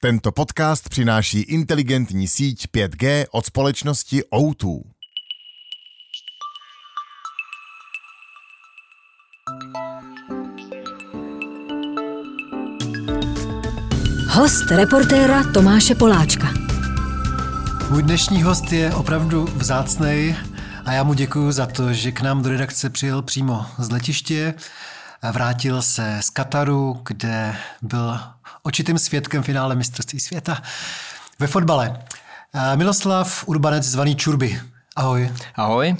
Tento podcast přináší inteligentní síť 5G od společnosti O2. Host reportéra Tomáše Poláčka. Můj dnešní host je opravdu vzácný a já mu děkuji za to, že k nám do redakce přijel přímo z letiště. Vrátil se z Kataru, kde byl očitým svědkem finále mistrovství světa ve fotbale. Miloslav Urbanec zvaný Čurby. Ahoj. Ahoj.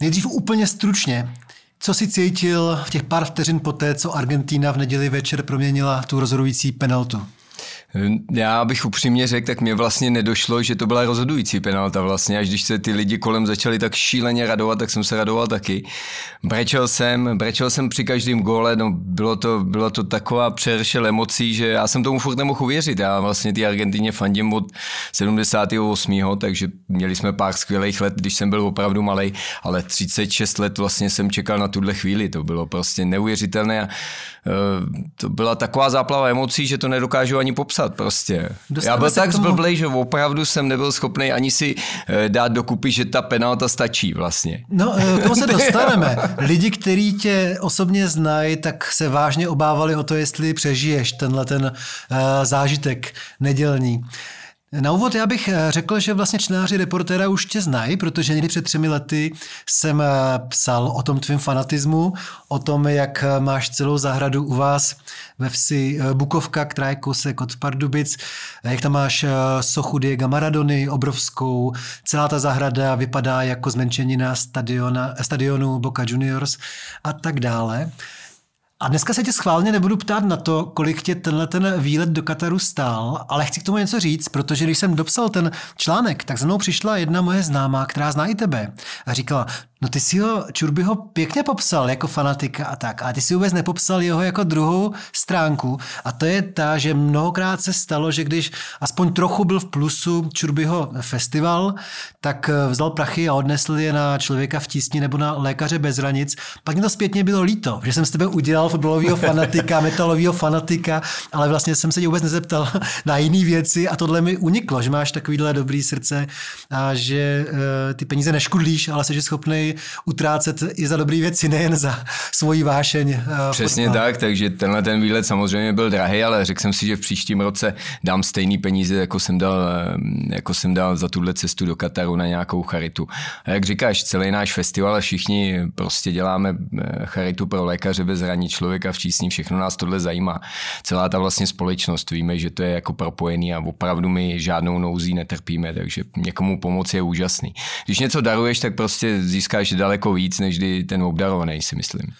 Nejdřív úplně stručně. Co si cítil v těch pár vteřin poté, co Argentína v neděli večer proměnila tu rozhodující penaltu? Já bych upřímně řekl, tak mě vlastně nedošlo, že to byla rozhodující penalta vlastně, až když se ty lidi kolem začali tak šíleně radovat, tak jsem se radoval taky. Brečel jsem, brečel jsem při každém gole, no bylo to, bylo to taková přeršel emocí, že já jsem tomu furt nemohl uvěřit. Já vlastně ty Argentině fandím od 78. takže měli jsme pár skvělých let, když jsem byl opravdu malý, ale 36 let vlastně jsem čekal na tuhle chvíli, to bylo prostě neuvěřitelné a uh, to byla taková záplava emocí, že to nedokážu ani popsat napsat prostě. Dostaneme Já byl tak zblblej, že opravdu jsem nebyl schopný ani si eh, dát dokupy, že ta penalta stačí vlastně. No, eh, k tomu se dostaneme. Lidi, kteří tě osobně znají, tak se vážně obávali o to, jestli přežiješ tenhle ten uh, zážitek nedělní. Na úvod já bych eh, řekl, že vlastně čtenáři reportéra už tě znají, protože někdy před třemi lety jsem eh, psal o tom tvým fanatismu, o tom, jak eh, máš celou zahradu u vás ve vsi Bukovka, která je kousek od Pardubic, jak tam máš sochu Diego Maradony obrovskou, celá ta zahrada vypadá jako zmenšenina stadiona, stadionu Boca Juniors a tak dále. A dneska se tě schválně nebudu ptát na to, kolik tě tenhle ten výlet do Kataru stál, ale chci k tomu něco říct, protože když jsem dopsal ten článek, tak za mnou přišla jedna moje známá, která zná i tebe a říkala, No ty si ho, Čurby ho pěkně popsal jako fanatika a tak, a ty si vůbec nepopsal jeho jako druhou stránku a to je ta, že mnohokrát se stalo, že když aspoň trochu byl v plusu Čurbyho festival, tak eh, vzal prachy a odnesl je na člověka v tísni nebo na lékaře bez hranic. Pak mi to zpětně bylo líto, že jsem z tebe udělal fotbalového fanatika, metalového fanatika, ale vlastně jsem se tě vůbec nezeptal na jiné věci a tohle mi uniklo, že máš takovýhle dobrý srdce a že uh, ty peníze neškudlíš, ale jsi schopný utrácet i za dobré věci, nejen za svoji vášeň. Eh, Přesně fotbal. tak, takže tenhle ten výlet samozřejmě byl drahý, ale řekl jsem si, že v příštím roce dám stejný peníze, jako jsem dal, eh, jako jsem dal za tuhle cestu do Kataru na nějakou charitu. A jak říkáš, celý náš festival a všichni prostě děláme eh, charitu pro lékaře bez zraní člověka v čísní, všechno nás tohle zajímá. Celá ta vlastně společnost, víme, že to je jako propojený a opravdu my žádnou nouzí netrpíme, takže někomu pomoc je úžasný. Když něco daruješ, tak prostě získáš daleko víc, než ten obdarovaný, si myslím.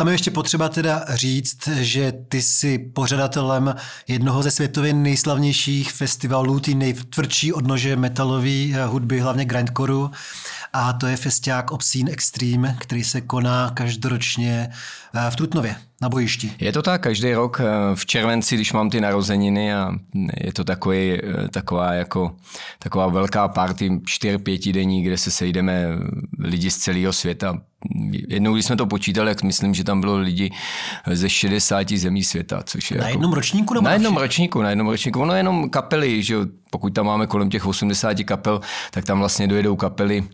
Tam je ještě potřeba teda říct, že ty jsi pořadatelem jednoho ze světově nejslavnějších festivalů, ty nejtvrdší odnože metalové eh, hudby, hlavně grindcoreu. A to je festiák Obscene Extreme, který se koná každoročně eh, v Trutnově na bojišti. Je to tak, každý rok eh, v červenci, když mám ty narozeniny a je to takový, taková, jako, taková velká party, čtyř, pěti denní, kde se sejdeme lidi z celého světa, jednou, když jsme to počítali, jak myslím, že tam bylo lidi ze 60 zemí světa. Což je na jako, jednom ročníku? Nebo na jednom ročníku, na jednom ročníku. Ono jenom kapely, že pokud tam máme kolem těch 80 kapel, tak tam vlastně dojedou kapely,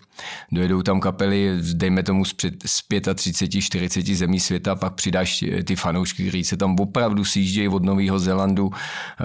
dojedou tam kapely, dejme tomu z, z 35, 40 zemí světa, pak přidáš ty fanoušky, kteří se tam opravdu sjíždějí od Nového Zélandu eh,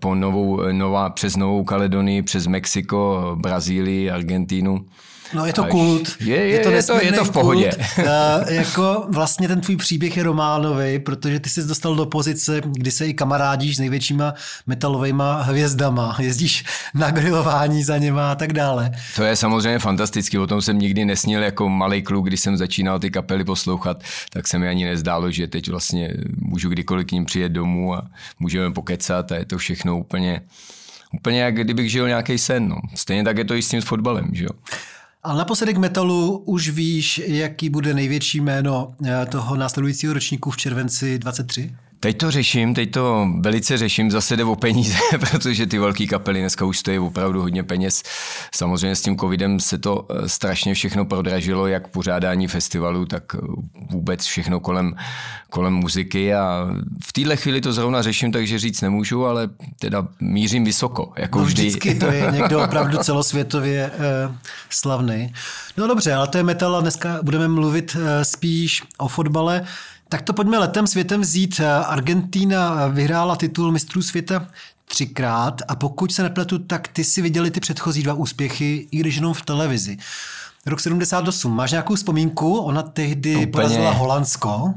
po novou, nová, přes Novou Kaledonii, přes Mexiko, Brazílii, Argentínu. No je to Až, kult. Je, je, je, to, je, to, je to v pohodě. Uh, jako vlastně ten tvůj příběh je románový, protože ty jsi dostal do pozice, kdy se i kamarádíš s největšíma metalovými hvězdama, jezdíš na grilování za něma a tak dále. To je samozřejmě fantastický, o tom jsem nikdy nesnil jako malý kluk, když jsem začínal ty kapely poslouchat, tak se mi ani nezdálo, že teď vlastně můžu kdykoliv k ním přijet domů a můžeme pokecat a je to všechno úplně, úplně jak kdybych žil nějaký sen. No. Stejně tak je to i s tím fotbalem. Že jo? Ale naposledy k metalu už víš, jaký bude největší jméno eh, toho následujícího ročníku v červenci 23? Teď to řeším, teď to velice řeším, zase jde o peníze, protože ty velké kapely dneska už stojí opravdu hodně peněz. Samozřejmě s tím covidem se to eh, strašně všechno prodražilo, jak pořádání festivalu, tak eh, vůbec všechno kolem, kolem muziky a v téhle chvíli to zrovna řeším, takže říct nemůžu, ale teda mířím vysoko. Jako no vždy. vždycky to je někdo opravdu celosvětově uh, slavný. No dobře, ale to je metal a dneska budeme mluvit uh, spíš o fotbale. Tak to pojďme letem světem vzít. Argentína vyhrála titul mistrů světa třikrát a pokud se nepletu, tak ty si viděli ty předchozí dva úspěchy, i když jenom v televizi. Rok 78. Máš nějakou vzpomínku? Ona tehdy Úplně. porazila Holandsko.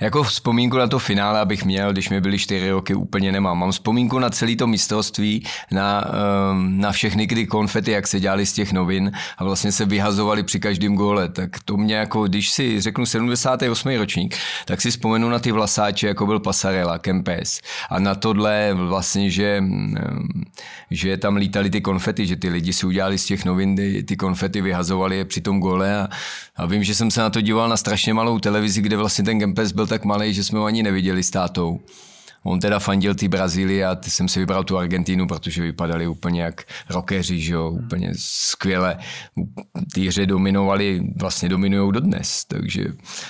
Jako vzpomínku na to finále, abych měl, když mi byly čtyři roky, úplně nemám. Mám vzpomínku na celé to mistrovství, na, ehm, na všechny kdy konfety, jak se dělali z těch novin a vlastně se vyhazovali při každém góle. Tak to mě jako, když si řeknu 78. ročník, tak si vzpomenu na ty vlasáče, jako byl Pasarela, Kempes a na tohle vlastně, že, ehm, že tam lítali ty konfety, že ty lidi si udělali z těch novin ty konfety, vyhazovali je při tom gole a, a vím, že jsem se na to díval na strašně malou televizi, kde vlastně ten Kempes pes byl tak malý, že jsme ho ani neviděli s tátou. On teda fandil ty Brazílii a jsem si vybral tu Argentínu, protože vypadali úplně jak rockeři, že jo, úplně skvěle. Ty hře dominovali, vlastně dominují dodnes, takže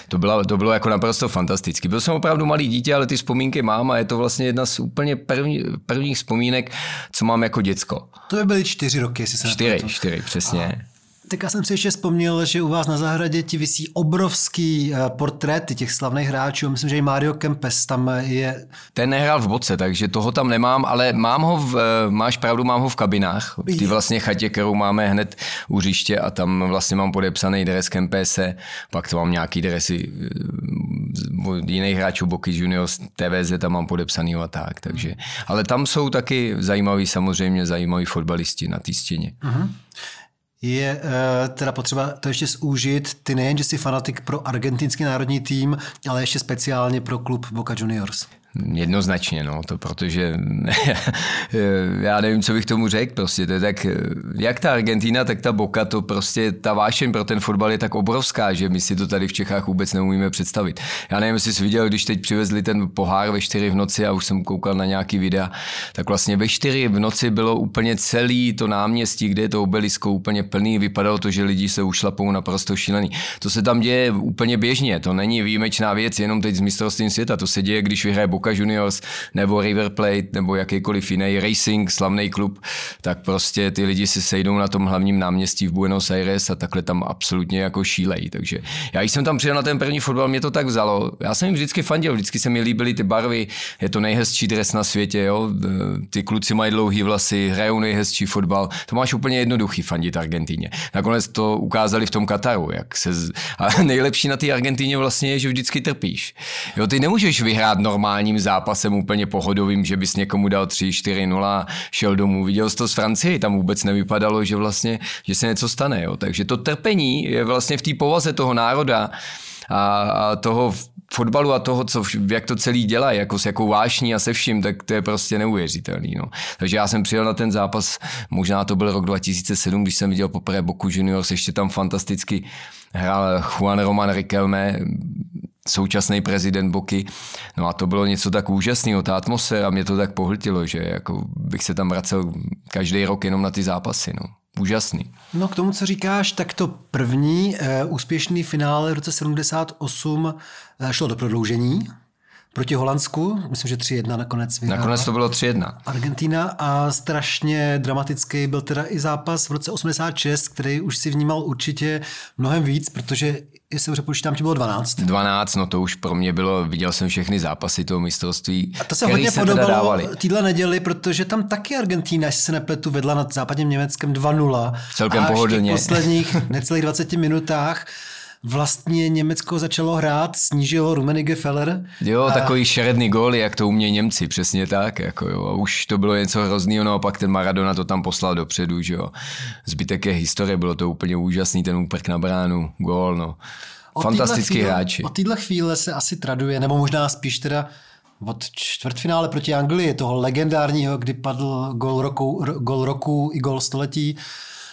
to bylo, to bylo jako naprosto fantastické. Byl jsem opravdu malý dítě, ale ty vzpomínky mám a je to vlastně jedna z úplně první, prvních vzpomínek, co mám jako děcko. To by byly čtyři roky, jestli se Čtyři, čtyři, přesně. A tak já jsem si ještě vzpomněl, že u vás na zahradě ti vysí obrovský eh, portréty těch slavných hráčů. Myslím, že i Mario Kempes tam je. Ten nehrál v boce, takže toho tam nemám, ale mám ho, v, eh, máš pravdu, mám ho v kabinách. V té vlastně chatě, kterou máme hned u hřiště a tam vlastně mám podepsaný dres Kempese, pak to mám nějaký dresy eh, jiných hráčů, Boky Juniors, TVZ tam mám podepsaný a tak, takže. Ale tam jsou taky zajímaví, samozřejmě zajímaví fotbalisti na té stěně. Uh-huh je uh, teda potřeba to ještě zúžit. Ty nejen, že jsi fanatik pro argentinský národní tým, ale ještě speciálně pro klub Boca Juniors. Jednoznačně, no, to protože já nevím, co bych tomu řekl, prostě to je tak, jak ta Argentina, tak ta Boka, to prostě, ta vášeň pro ten fotbal je tak obrovská, že my si to tady v Čechách vůbec neumíme představit. Já nevím, jestli jsi viděl, když teď přivezli ten pohár ve čtyři v noci a už jsem koukal na nějaký videa, tak vlastně ve čtyři v noci bylo úplně celý to náměstí, kde je to obelisko úplně plný, vypadalo to, že lidi se ušlapou naprosto šílený. To se tam děje úplně běžně, to není výjimečná věc, jenom teď z mistrovství světa, to se děje, když vyhraje Boca Juniors nebo River Plate nebo jakýkoliv jiný Racing, slavný klub, tak prostě ty lidi si sejdou na tom hlavním náměstí v Buenos Aires a takhle tam absolutně jako šílejí. Takže já jsem tam přijel na ten první fotbal, mě to tak vzalo. Já jsem jim vždycky fandil, vždycky se mi líbily ty barvy, je to nejhezčí dres na světě, jo? ty kluci mají dlouhý vlasy, hrajou nejhezčí fotbal, to máš úplně jednoduchý fandit Argentíně. Nakonec to ukázali v tom Kataru, jak se... Z... A nejlepší na té Argentíně vlastně je, že vždycky trpíš. Jo, ty nemůžeš vyhrát normální normálním zápasem úplně pohodovým, že bys někomu dal 3-4-0 a šel domů. Viděl jsi to z Francie, tam vůbec nevypadalo, že vlastně, že se něco stane. Jo. Takže to trpení je vlastně v té povaze toho národa a, a toho fotbalu a toho, co, jak to celý dělá, jako s jakou vášní a se vším, tak to je prostě neuvěřitelný. No. Takže já jsem přijel na ten zápas, možná to byl rok 2007, když jsem viděl poprvé Boku Juniors, ještě tam fantasticky hrál Juan Roman Riquelme, současný prezident Boky. No a to bylo něco tak úžasného, ta atmosféra mě to tak pohltilo, že jako bych se tam vracel každý rok jenom na ty zápasy. No. Úžasný. No k tomu, co říkáš, tak to první e, úspěšný finále v roce 78 e, eh, šlo do prodloužení proti Holandsku, myslím, že 3-1 nakonec vyhrála. Nakonec to bylo 3-1. Argentina a strašně dramatický byl teda i zápas v roce 86, který už si vnímal určitě mnohem víc, protože jestli už počítám, ti bylo 12. 12, no to už pro mě bylo, viděl jsem všechny zápasy toho mistrovství. A to se hodně se podobalo týdle neděli, protože tam taky Argentína, jestli se nepletu, vedla nad západním Německem 2-0. Celkem pohodlně. v posledních necelých 20 minutách vlastně Německo začalo hrát, snížilo Rumenige Feller. Jo, a... takový šeredný gól, jak to umějí Němci, přesně tak. Jako jo. A už to bylo něco hroznýho, no a pak ten Maradona to tam poslal dopředu, že jo. Zbytek je historie, bylo to úplně úžasný, ten úprk na bránu, gól, no. Fantastický chvíle, hráči. Od téhle chvíle se asi traduje, nebo možná spíš teda od čtvrtfinále proti Anglii, toho legendárního, kdy padl gol roku, gol roku i gol století,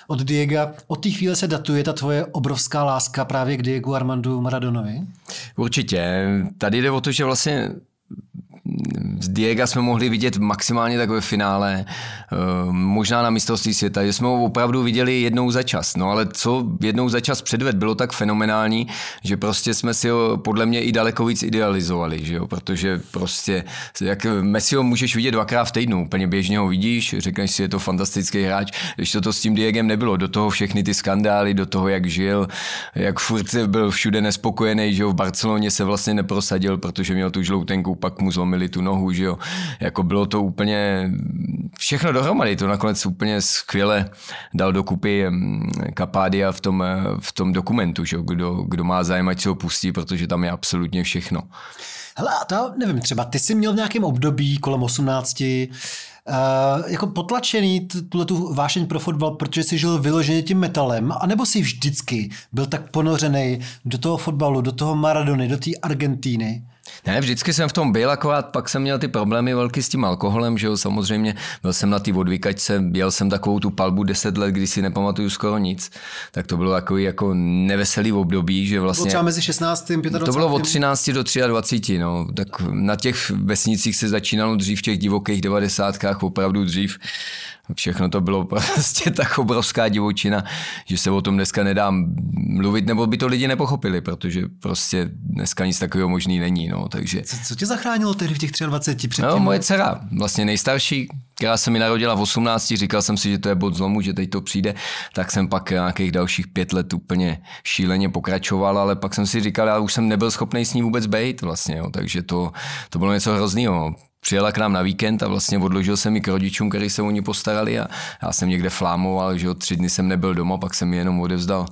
od Diega. Od té chvíle se datuje ta tvoje obrovská láska právě k Diegu Armandu Maradonovi? Určitě. Tady jde o to, že vlastně z Diega jsme mohli vidět maximálně takové finále, eh, možná na mistrovství světa, že jsme ho opravdu viděli jednou za čas. No ale co jednou za čas předved bylo tak fenomenální, že prostě jsme si ho podle mě i daleko víc idealizovali, že jo? protože prostě jak Messi ho můžeš vidět dvakrát v týdnu, úplně běžně ho vidíš, řekneš si, je to fantastický hráč, když to, to s tím Diegem nebylo, do toho všechny ty skandály, do toho, jak žil, jak furt byl všude nespokojený, že jo, v Barceloně se vlastně neprosadil, protože měl tu žloutenku, pak mu zlomili tu nohu, že jo, jako bylo to úplně všechno dohromady, to nakonec úplně skvěle dal dokupy Kapádia v tom, v tom dokumentu, že jo, kdo, kdo má zájem, ať se ho pustí, protože tam je absolutně všechno. Hele, to nevím, třeba ty jsi měl v nějakém období kolem 18 Uh, jako potlačený tuhle tu vášeň pro fotbal, protože jsi žil vyloženě tím metalem, anebo jsi vždycky byl tak ponořený do toho fotbalu, do toho Maradony, do té Argentíny? Ne, vždycky jsem v tom byl, akorát pak jsem měl ty problémy velký s tím alkoholem, že jo, samozřejmě byl jsem na ty odvykačce, jel jsem takovou tu palbu 10 let, kdy si nepamatuju skoro nic, tak to bylo takový jako neveselý období, že vlastně... To bylo třeba mezi 16. a 25. To bylo od 13 do 23, no, tak na těch vesnicích se začínalo dřív v těch divokých devadesátkách, opravdu dřív, Všechno to bylo prostě tak obrovská divočina, že se o tom dneska nedá mluvit, nebo by to lidi nepochopili, protože prostě dneska nic takového možný není. No, takže... co, co tě zachránilo tedy v těch 23 předtím? No, moje dcera, vlastně nejstarší, která se mi narodila v 18, říkal jsem si, že to je bod zlomu, že teď to přijde, tak jsem pak nějakých dalších pět let úplně šíleně pokračoval, ale pak jsem si říkal, já už jsem nebyl schopný s ní vůbec být vlastně, jo, takže to, to bylo něco hrozného přijela k nám na víkend a vlastně odložil jsem mi k rodičům, kteří se o ní postarali a já jsem někde flámoval, že jo, tři dny jsem nebyl doma, pak jsem mi jenom odevzdal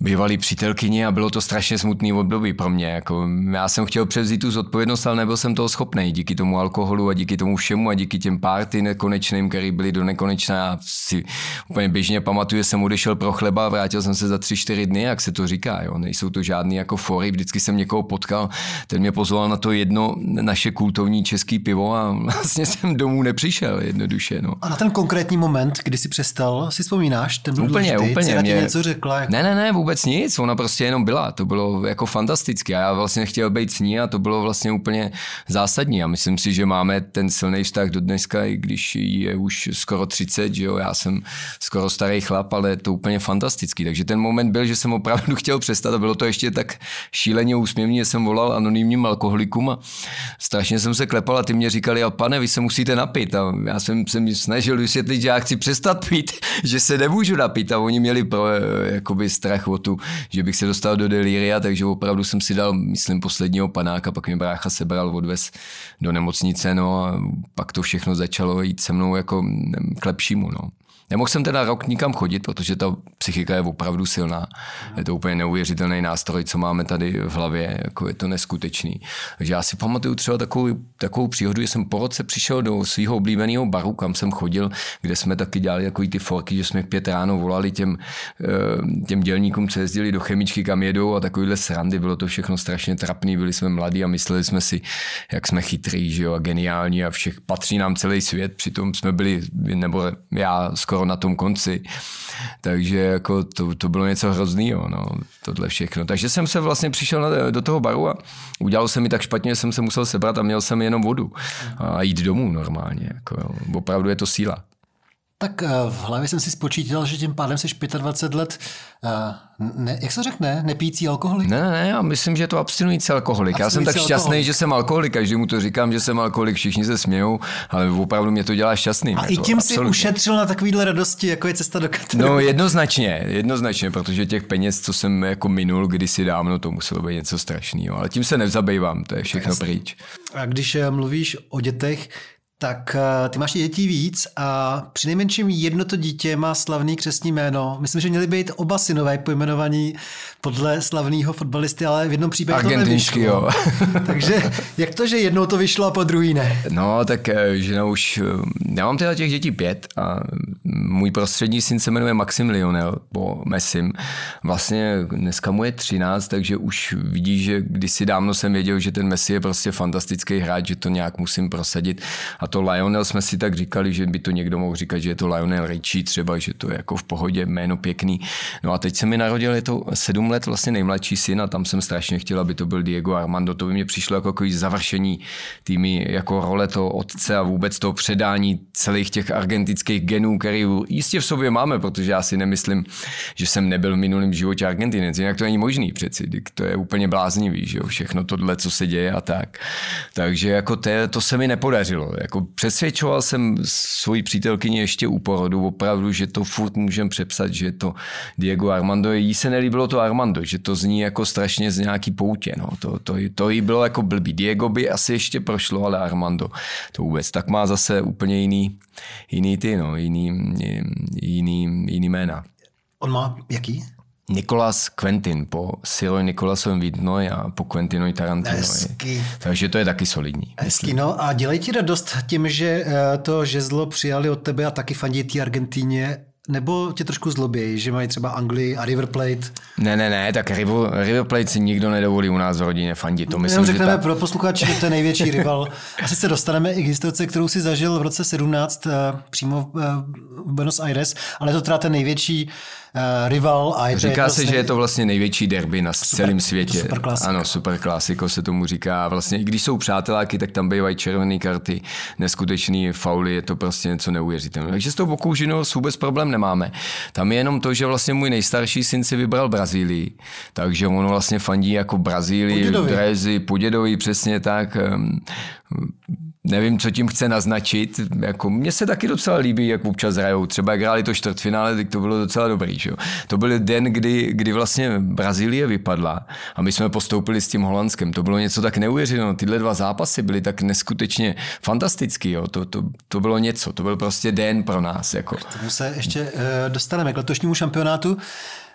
bývalý přítelkyni a bylo to strašně smutný období pro mě. Jako, já jsem chtěl převzít tu zodpovědnost, ale nebyl jsem toho schopný díky tomu alkoholu a díky tomu všemu a díky těm párty nekonečným, které byly do nekonečna. Já si úplně běžně pamatuju, že jsem odešel pro chleba a vrátil jsem se za tři, čtyři dny, jak se to říká. Jo. Nejsou to žádný jako fory, vždycky jsem někoho potkal, ten mě pozval na to jedno naše kultovní český pivo a vlastně jsem domů nepřišel jednoduše. No. A na ten konkrétní moment, kdy jsi přestal, si vzpomínáš? Ten byl úplně, důležitý, úplně. Mě... něco řekla? Jako... Ne, ne, ne, vůbec vůbec nic, ona prostě jenom byla, to bylo jako fantastické a já vlastně chtěl být s ní a to bylo vlastně úplně zásadní a myslím si, že máme ten silný vztah do dneska, i když je už skoro 30, že jo, já jsem skoro starý chlap, ale to úplně fantastický, takže ten moment byl, že jsem opravdu chtěl přestat a bylo to ještě tak šíleně úsměvně, že jsem volal anonymním alkoholikům a strašně jsem se klepal a ty mě říkali, a pane, vy se musíte napít. A já jsem se mi snažil vysvětlit, že já chci přestat pít, že se nemůžu napít. A oni měli pro, jakoby strach o tu, že bych se dostal do delíria, takže opravdu jsem si dal, myslím, posledního panáka, pak mě brácha sebral, odvez do nemocnice, no a pak to všechno začalo jít se mnou jako k lepšímu, no. Nemohl jsem teda rok nikam chodit, protože ta psychika je opravdu silná. Je to úplně neuvěřitelný nástroj, co máme tady v hlavě, jako je to neskutečný. Takže já si pamatuju třeba takovou, takovou příhodu, že jsem po roce přišel do svého oblíbeného baru, kam jsem chodil, kde jsme taky dělali takový ty forky, že jsme v pět ráno volali těm, eh, těm dělníkům, co jezdili do chemičky, kam jedou a takovýhle srandy. Bylo to všechno strašně trapný, byli jsme mladí a mysleli jsme si, jak jsme chytrý, že jo, a geniální a všech patří nám celý svět. Přitom jsme byli, nebo já skoro skoro na tom konci. Takže jako to, to bylo něco hroznýho, no, tohle všechno. Takže jsem se vlastně přišel na, do toho baru a udělal se mi tak špatně, že jsem se musel sebrat a měl jsem jenom vodu a jít domů normálně. Jako, jo. Opravdu je to síla. Tak eh, v hlavě jsem si spočítal, že tím pádem jsi 25 let, eh, ne, jak se řekne, nepící alkoholik? Ne, ne, ne, já myslím, že je to abstinující alkoholik. já jsem tak šťastný, alkoholik. že jsem alkoholik, každý mu to říkám, že jsem alkoholik, všichni se smějou, ale opravdu mě to dělá šťastný. A i tím si ušetřil na takovýhle radosti, jako je cesta do katedry. No jednoznačně, jednoznačně, protože těch peněz, co jsem jako minul kdysi dávno, to muselo být něco strašného, ale tím se nezabývám, to je všechno pryč. A když eh, mluvíš o dětech, tak eh, ty máš dětí víc a při nejmenším jedno to dítě má slavný křesní jméno. Myslím, že měli být oba synové pojmenovaní podle slavného fotbalisty, ale v jednom případě to nevyšlo. jo. Takže jak to, že jednou to vyšlo a po druhý ne? No, tak eh, že no už, eh, já mám teda těch dětí pět a můj prostřední syn se jmenuje Maxim Lionel, po Messim. Vlastně dneska mu je 13, takže už vidí, že kdysi dávno jsem věděl, že ten Messi je prostě fantastický hráč, že to nějak musím prosadit. A to Lionel jsme si tak říkali, že by to někdo mohl říkat, že je to Lionel Richie třeba, že to je jako v pohodě, jméno pěkný. No a teď se mi narodil, je to sedm let vlastně nejmladší syn a tam jsem strašně chtěl, aby to byl Diego Armando. To by mě přišlo jako takový završení týmy, jako role toho otce a vůbec toho předání celých těch argentinských genů, který jistě v sobě máme, protože já si nemyslím, že jsem nebyl v minulém životě Argentinec. Jinak to není možný přeci, to je úplně bláznivý, že jo, všechno tohle, co se děje a tak. Takže jako to, to se mi nepodařilo. Jako přesvědčoval jsem svoji přítelkyni ještě u porodu, opravdu, že to furt můžem přepsat, že to Diego Armando, jí se nelíbilo to Armando, že to zní jako strašně z nějaký poutě. No. To, to, to jí bylo jako blbý. Diego by asi ještě prošlo, ale Armando to vůbec. Tak má zase úplně jiný, jiný ty, no, jiný, jiný, jiný jména. On má jaký? Nikolas Quentin po Sirovi Nikolasovém Vidnoj a po Quentinovi Tarantinovi. Hezky. Takže to je taky solidní. Hezky, no a dělej ti radost tím, že eh, to žezlo přijali od tebe a taky fandí té Argentíně nebo tě trošku zlobějí, že mají třeba Anglii a River Plate? Ne, ne, ne, tak River, River Plate si nikdo nedovolí u nás v rodině fandit. To myslím, Jenom řekneme že ta... pro posluchače, že to je největší rival. Asi se dostaneme i k historice, kterou si zažil v roce 17 uh, eh, přímo uh, v Buenos Aires, ale to teda ten největší uh, rival. A je říká to se, že je to vlastně největší derby na super, celém světě. Super ano, super klasiko se tomu říká. Vlastně i když jsou přáteláky, tak tam bývají červené karty, neskutečný fauly, je to prostě něco neuvěřitelného. Takže s tou Bokoužinou vůbec problém nemáme. Tam je jenom to, že vlastně můj nejstarší syn si vybral Brazílii, takže on vlastně fandí jako Brazílii, Drezy, Podědovi, přesně tak. Ehm, nevím, co tím chce naznačit. Jako, mně se taky docela líbí, jak občas hrajou. Třeba jak hráli to čtvrtfinále, tak to bylo docela dobrý. Že? To byl den, kdy, kdy vlastně Brazílie vypadla a my jsme postoupili s tím Holandskem. To bylo něco tak neuvěřitelného. Tyhle dva zápasy byly tak neskutečně fantastický. Jo? To, to, to, bylo něco. To byl prostě den pro nás. Jako. K tomu se ještě uh, dostaneme k letošnímu šampionátu.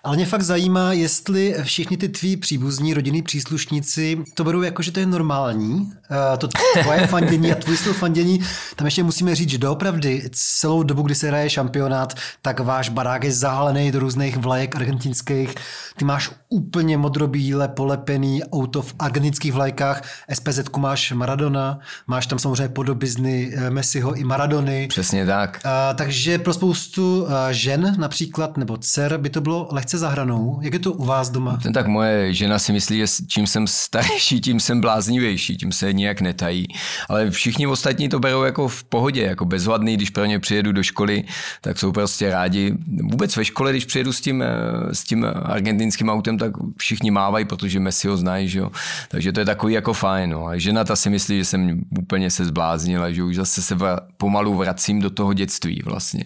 Ale mě fakt zajímá, jestli všichni ty tví příbuzní, rodinní příslušníci to berou jako, že to je normální, to tvoje fandění a tvůj styl fandění. Tam ještě musíme říct, že doopravdy celou dobu, kdy se hraje šampionát, tak váš barák je zahalený do různých vlajek argentinských. Ty máš úplně modrobíle polepený auto v argentinských vlajkách. SPZ máš Maradona, máš tam samozřejmě podobizny eh, Messiho i Maradony. Přesně tak. A, takže pro spoustu eh, žen například nebo dcer by to bylo lehce za hranou. Jak je to u vás doma? Ten tak moje žena si myslí, že čím jsem starší, tím jsem bláznivější, tím se nijak netají. Ale všichni ostatní to berou jako v pohodě, jako bezvadný, když pro ně přijedu do školy, tak jsou prostě rádi. Vůbec ve škole, když přijedu s tím, eh, s tím argentinským autem, tak všichni mávají, protože Messi ho znají, že jo. Takže to je takový jako fajn. No. A žena ta si myslí, že jsem úplně se zbláznila, že už zase se pomalu vracím do toho dětství vlastně.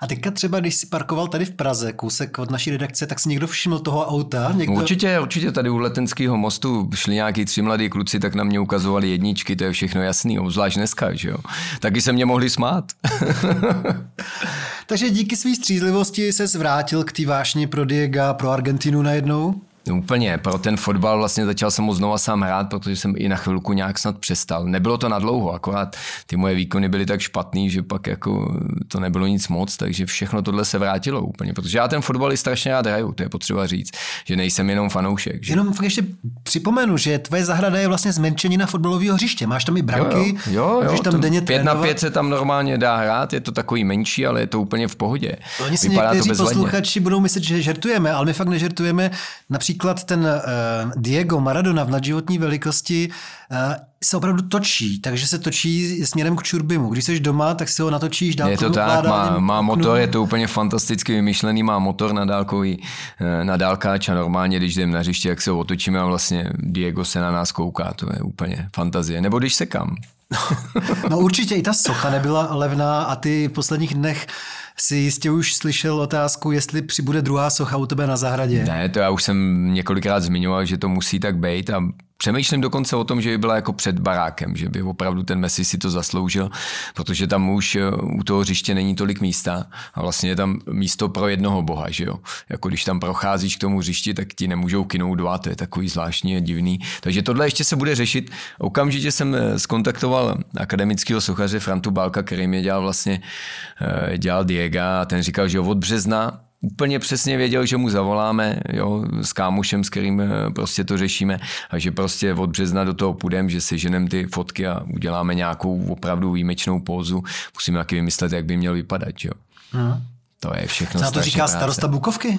A teďka třeba, když si parkoval tady v Praze, kousek od naší redakce, tak si někdo všiml toho auta? Někdo... Určitě, určitě tady u Letenského mostu šli nějaký tři mladí kluci, tak na mě ukazovali jedničky, to je všechno jasný, obzvlášť dneska, že jo. Taky se mě mohli smát. Takže díky své střízlivosti se zvrátil k té vášni pro Diega, pro Argentinu najednou? Úplně, pro ten fotbal vlastně začal jsem mu znova sám hrát, protože jsem i na chvilku nějak snad přestal. Nebylo to na dlouho, akorát ty moje výkony byly tak špatný, že pak jako to nebylo nic moc, takže všechno tohle se vrátilo úplně, protože já ten fotbal strašně rád hraju, to je potřeba říct, že nejsem jenom fanoušek. Že... Jenom fakt ještě připomenu, že tvoje zahrada je vlastně zmenšenina fotbalového hřiště, máš tam i branky, jo, jo, jo tam denně pět na pět se tam normálně dá hrát, je to takový menší, ale je to úplně v pohodě. Oni si Vypadá to posluchači budou myslet, že žertujeme, ale my fakt nežertujeme. Například například ten uh, Diego Maradona v nadživotní velikosti uh, se opravdu točí, takže se točí směrem k čurbimu. Když jsi doma, tak si ho natočíš dálkou Je to tak, má, má motor, je to úplně fantasticky vymyšlený, má motor na dálkový, eh, na dálkáč a normálně, když jdem na hřiště, jak se ho otočíme a vlastně Diego se na nás kouká, to je úplně fantazie. Nebo když se kam. no určitě i ta socha nebyla levná a ty v posledních dnech si jistě už slyšel otázku, jestli přibude druhá socha u tebe na zahradě. Ne, to já už jsem několikrát zmiňoval, že to musí tak být a Přemýšlím dokonce o tom, že by byla jako před barákem, že by opravdu ten Messi si to zasloužil, protože tam už eh, u toho hřiště není tolik místa a vlastně je tam místo pro jednoho boha, že jo. Jako když tam procházíš k tomu hřišti, tak ti nemůžou kinout dva, to je takový zvláštní a divný. Takže tohle ještě se bude řešit. Okamžitě jsem eh, skontaktoval akademického sochaře Frantu Balka, který mě dělal vlastně, eh, dělal Diego a ten říkal, že od března úplně přesně věděl, že mu zavoláme jo, s kámošem, s kterým eh, prostě to řešíme a že prostě od března do toho půjdeme, že si ženem ty fotky a uděláme nějakou opravdu výjimečnou pózu. Musíme taky vymyslet, jak by měl vypadat. Jo. Hmm. To je všechno. Co na to říká práce. starosta Bukovky?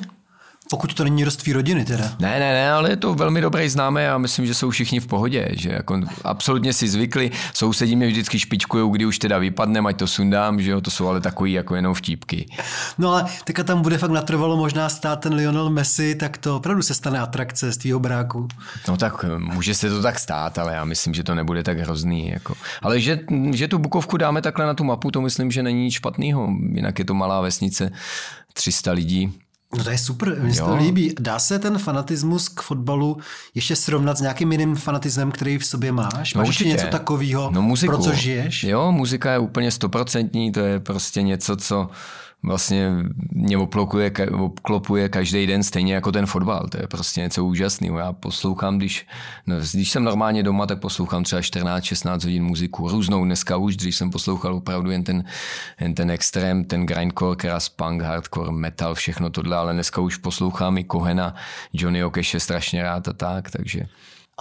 Pokud to není rodství rodiny teda. Ne, ne, ne, ale je to velmi dobré známé a myslím, že jsou všichni v pohodě, že jako absolutně si zvykli, sousedí mě vždycky špičkují, kdy už teda vypadne, ať to sundám, že jo, to jsou ale takový jako jenom vtípky. No ale teďka tam bude fakt natrvalo možná stát ten Lionel Messi, tak to opravdu se stane atrakce z tvýho bráku. No tak může se to tak stát, ale já myslím, že to nebude tak hrozný. Jako. Ale že, že tu Bukovku dáme takhle na tu mapu, to myslím, že není nic špatného. Jinak je to malá vesnice, 300 lidí, No to je super, mně se to líbí. Dá se ten fanatismus k fotbalu ještě srovnat s nějakým jiným fanatismem, který v sobě máš? No máš určitě. něco takového, no, muziku. pro co žiješ? Jo, muzika je úplně stoprocentní, to je prostě něco, co vlastně mě obklopuje, obklopuje každý den stejně jako ten fotbal. To je prostě něco úžasného. Já poslouchám, když, no, když jsem normálně doma, tak poslouchám třeba 14-16 hodin muziku. Různou dneska už, když jsem poslouchal opravdu jen ten, jen ten extrém, ten grindcore, kras, punk, hardcore, metal, všechno tohle, ale dneska už poslouchám i Kohena, Johnny Okeše strašně rád a tak, takže...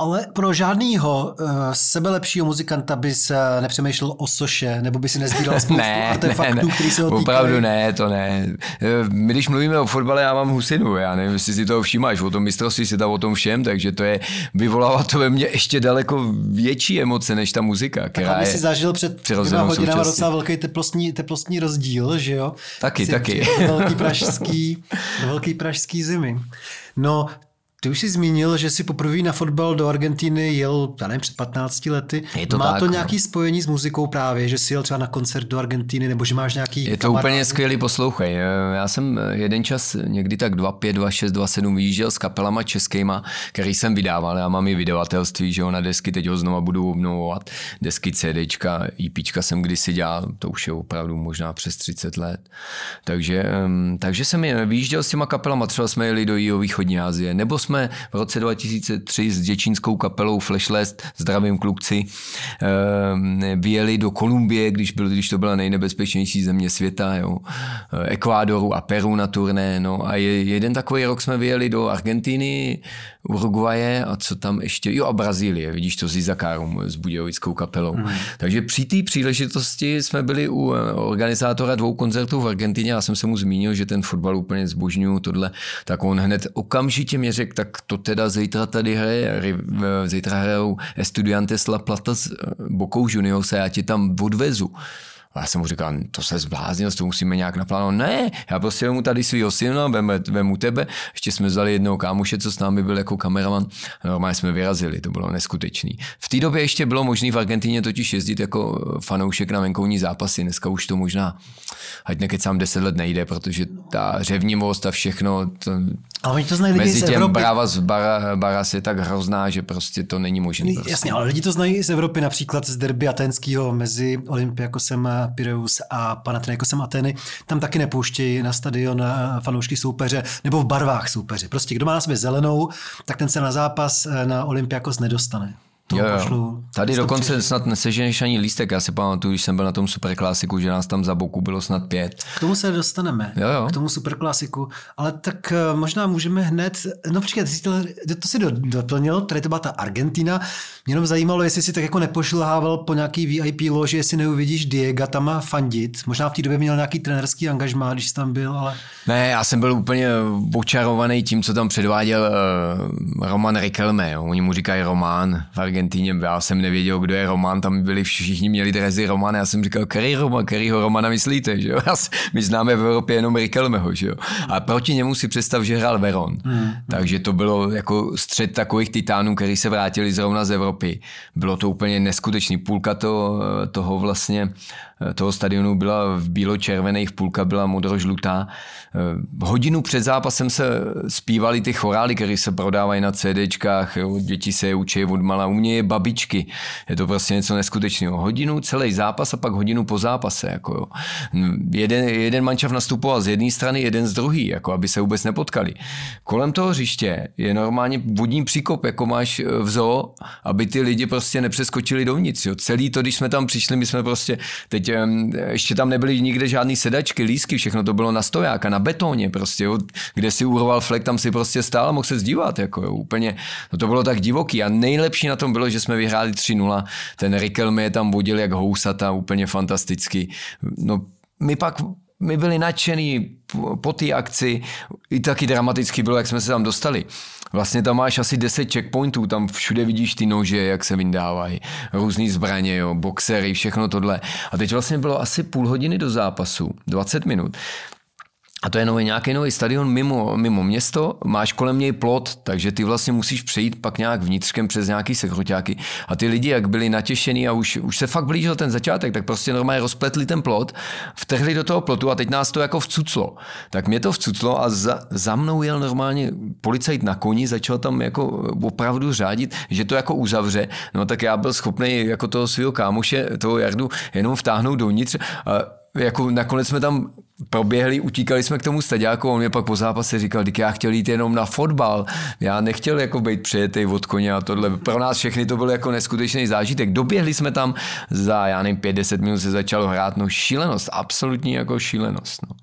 Ale pro žádného uh, sebelepšího muzikanta bys uh, nepřemýšlel o soše, nebo by si nezbíral spoustu ne, artefaktů, ne, ne. který se ho týkají? Opravdu ne, to ne. Eh, my když mluvíme o fotbale, já mám husinu, já nevím, jestli si toho všímáš, o tom mistrovství tam o tom všem, takže to je, vyvolává to ve mně ještě daleko větší emoce, než ta muzika, která tak, je si zažil před dvěma hodinama docela velký teplostní, teplostní rozdíl, že jo? Taky, Jsi taky. Velký pražský, velký pražský zimy. No, ty už jsi zmínil, že jsi poprvé na fotbal do Argentiny jel, já nevím, před 15 lety. Je to Má tak, to no. nějaký spojení s muzikou právě, že jsi jel třeba na koncert do Argentiny, nebo že máš nějaký Je to kamarád? úplně skvělý, poslouchej. Já jsem jeden čas, někdy tak 2.5, 2.6, 2.7 vyjížděl s kapelama českýma, který jsem vydával. Já mám i vydavatelství, že jo, na desky, teď ho znova budu obnovovat. Desky, CDčka, EPčka jsem kdysi dělal, to už je opravdu možná přes 30 let. Takže, takže jsem vyjížděl s těma kapelama, třeba jsme jeli do jeho východní Asie, nebo jsme jsme v roce 2003 s děčínskou kapelou Flashlist, zdravím klukci, eh, vyjeli do Kolumbie, když, byl, když to byla nejnebezpečnější země světa, jo. Ekvádoru a Peru na turné. No. A je, jeden takový rok jsme vyjeli do Argentiny, Uruguaje a co tam ještě, jo a Brazílie, vidíš to s Izakarum, s Budějovickou kapelou. Hmm. Takže při té příležitosti jsme byli u eh, organizátora dvou koncertů v Argentině, já jsem se mu zmínil, že ten fotbal úplně zbožňuju, tohle, tak on hned okamžitě mě řekl, tak to teda zítra tady hraje, zítra hrajou Estudiantes La Plata s eh, Bokou Juniors a já ti tam odvezu. A já jsem mu říkal, to se zbláznil, to musíme nějak naplánovat. Ne, já prostě vemu tady svýho syna, vemu, vemu tebe. Ještě jsme vzali jednoho kámoše, co s námi byl jako kameraman. A normálně jsme vyrazili, to bylo neskutečný. V té době ještě bylo možné v Argentině totiž jezdit jako fanoušek na venkovní zápasy. Dneska už to možná, ať nekecám deset let nejde, protože ta řevnivost a všechno, to, ale oni to znají lidi mezi z těm Evropy. Brava z bara, Baras je tak hrozná, že prostě to není možné. Prostě. Jasně, ale lidi to znají z Evropy, například z derby atenského mezi Olympiakosem Pireus a Panathinaikosem Ateny. Tam taky nepouštějí na stadion eh, fanoušky soupeře nebo v barvách soupeře. Prostě kdo má na sobě zelenou, tak ten se na zápas eh, na Olympiakos nedostane. To Jo, jo. pošlu Tady dokonce příště. snad neseženeš ani lístek. Já si pamatuju, když jsem byl na tom superklasiku, že nás tam za boku bylo snad pět. K tomu se dostaneme, Jo, jo. k tomu superklasiku. Ale tak eh, možná můžeme hned, no počkej, ty jsi to, to si do- doplnil, tady to byla ta Argentina. Mě jenom zajímalo, jestli si tak jako nepošlhával po nějaký VIP loži, jestli neuvidíš Diega tam fandit. Možná v té době měl nějaký trenerský angažmá, když jsi tam byl, ale Ne, já jsem byl úplně očarovaný tím, co tam předváděl uh, Roman Riquelme. Jo. Oni mu říkají Román v Argentině. Já jsem nevěděl, kdo je Roman, tam byli všichni měli drezy Romana. Já jsem říkal, který Roman, kterýho Romana myslíte? Že jo? My známe v Evropě jenom Riquelmeho. Že jo? A proti němu si představ, že hrál Veron. Hmm. Takže to bylo jako střed takových titánů, kteří se vrátili zrovna z Evropy. Bylo to úplně neskutečný. Půlka to, toho vlastně toho stadionu byla v bílo-červených, půlka byla modro-žlutá. Hodinu před zápasem se zpívali ty chorály, které se prodávají na CDčkách, jo, děti se je učí od mala, u mě je babičky. Je to prostě něco neskutečného. Hodinu celý zápas a pak hodinu po zápase. Jako jo. Jeden, jeden mančav nastupoval z jedné strany, jeden z druhé, jako aby se vůbec nepotkali. Kolem toho hřiště je normálně vodní příkop, jako máš v zoo, aby ty lidi prostě nepřeskočili dovnitř. Jo. Celý to, když jsme tam přišli, my jsme prostě, teď ještě tam nebyly nikde žádný sedačky, lísky, všechno to bylo na stojáka, na betoně prostě, jo. kde si urval flek, tam si prostě stál a mohl se zdívat, jako jo. úplně, no to bylo tak divoký a nejlepší na tom bylo, že jsme vyhráli 3-0, ten Rikelme je tam vodil jak housata, úplně fantasticky. No my pak my byli nadšený po té akci, i taky dramaticky bylo, jak jsme se tam dostali. Vlastně tam máš asi 10 checkpointů, tam všude vidíš ty nože, jak se vyndávají, různý zbraně, jo, boxery, všechno tohle. A teď vlastně bylo asi půl hodiny do zápasu, 20 minut. A to je nový, nějaký nový stadion mimo, mimo město, máš kolem něj plot, takže ty vlastně musíš přejít pak nějak vnitřkem přes nějaký sekruťáky. A ty lidi, jak byli natěšení a už, už se fakt blížil ten začátek, tak prostě normálně rozpletli ten plot, vtrhli do toho plotu a teď nás to jako vcuclo. Tak mě to vcuclo a za, za mnou jel normálně policajt na koni, začal tam jako opravdu řádit, že to jako uzavře. No tak já byl schopný jako toho svého kámoše, toho Jardu, jenom vtáhnout dovnitř. A jako nakonec jsme tam proběhli, utíkali jsme k tomu staďáku, on mě pak po zápase říkal, že já chtěl jít jenom na fotbal, já nechtěl jako být přijetý od koně a tohle. Pro nás všechny to byl jako neskutečný zážitek. Doběhli jsme tam za, já nevím, 5-10 minut se začalo hrát, no šílenost, absolutní jako šílenost. No.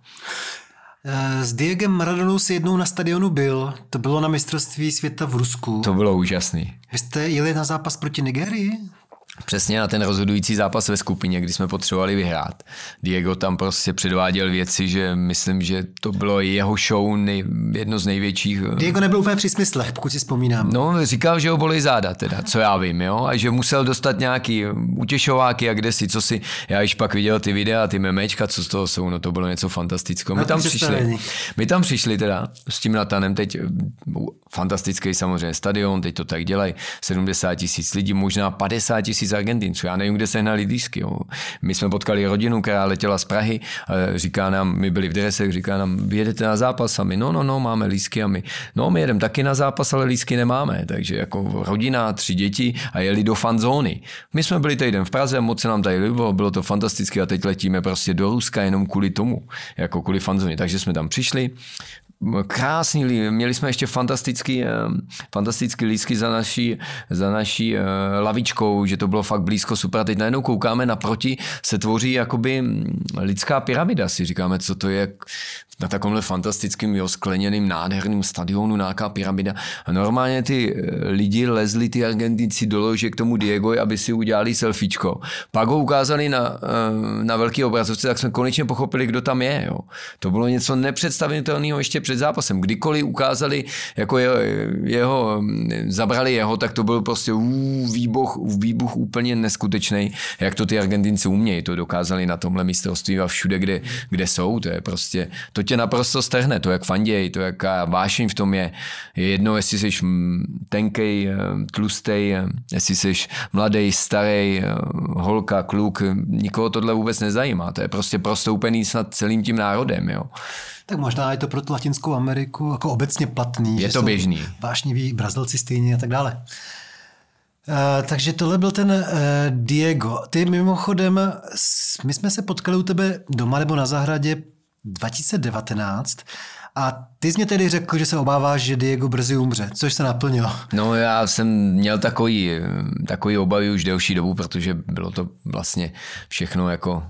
Eh, s Diegem Maradonou si jednou na stadionu byl. To bylo na mistrovství světa v Rusku. To bylo úžasný. Vy jste jeli na zápas proti Nigerii? Přesně na ten rozhodující zápas ve skupině, kdy jsme potřebovali vyhrát. Diego tam prostě předváděl věci, že myslím, že to bylo jeho show nej, jedno z největších. Diego nebyl úplně při smyslech, pokud si vzpomínám. No, říkal, že ho bolí záda teda, co já vím, jo, a že musel dostat nějaký utěšováky a kde si, co si, já již pak viděl ty videa, ty memečka, co z toho jsou, no to bylo něco fantastického. My tam přišli, my tam přišli teda s tím Natanem, teď fantastický samozřejmě stadion, teď to tak dělají, 70 tisíc lidí, možná 50 tisíc Argentinců, já nevím, kde se hnali lísky. Jo. My jsme potkali rodinu, která letěla z Prahy, říká nám, my byli v dresech, říká nám, vyjedete na zápas a my, no, no, no, máme lísky a my, no, my jedeme taky na zápas, ale lísky nemáme, takže jako rodina, tři děti a jeli do fanzóny. My jsme byli týden v Praze, moc se nám tady líbilo, bylo to fantastické a teď letíme prostě do Ruska jenom kvůli tomu, jako kvůli fanzóně. Takže jsme tam přišli, krásný, měli jsme ještě fantastický, eh, fantastický lísky za naší, za naší eh, lavičkou, že to bylo fakt blízko, super. A teď najednou koukáme naproti, se tvoří jakoby mm, lidská pyramida, si říkáme, co to je na takovémhle fantastickým, jo, skleněným, nádherným stadionu, nějaká pyramida. A normálně ty eh, lidi lezli, ty Argentinci do lože k tomu Diego, aby si udělali selfiečko. Pak ho ukázali na, na velký obrazovce, tak jsme konečně pochopili, kdo tam je. Jo. To bylo něco nepředstavitelného ještě před zápasem. Kdykoliv ukázali jako jeho, jeho zabrali jeho, tak to byl prostě ú, výbuch, výbuch úplně neskutečný, jak to ty Argentinci umějí. To dokázali na tomhle mistrovství a všude, kde, kde jsou. To je prostě, to tě naprosto strhne, to jak fanděj, to jaká vášeň v tom je. Je jedno, jestli jsi tenkej, tlustej, jestli jsi mladý, starý, holka, kluk, nikoho tohle vůbec nezajímá. To je prostě prostoupený snad celým tím národem. Jo. Tak možná je to pro tu Latinskou Ameriku jako obecně platný. Je to běžný. Vášniví Brazilci stejně a tak dále. Uh, takže tohle byl ten uh, Diego. Ty mimochodem, my jsme se potkali u tebe doma nebo na zahradě 2019 a ty jsi mě tedy řekl, že se obáváš, že Diego brzy umře, což se naplnilo. No já jsem měl takový, takový obavy už delší dobu, protože bylo to vlastně všechno jako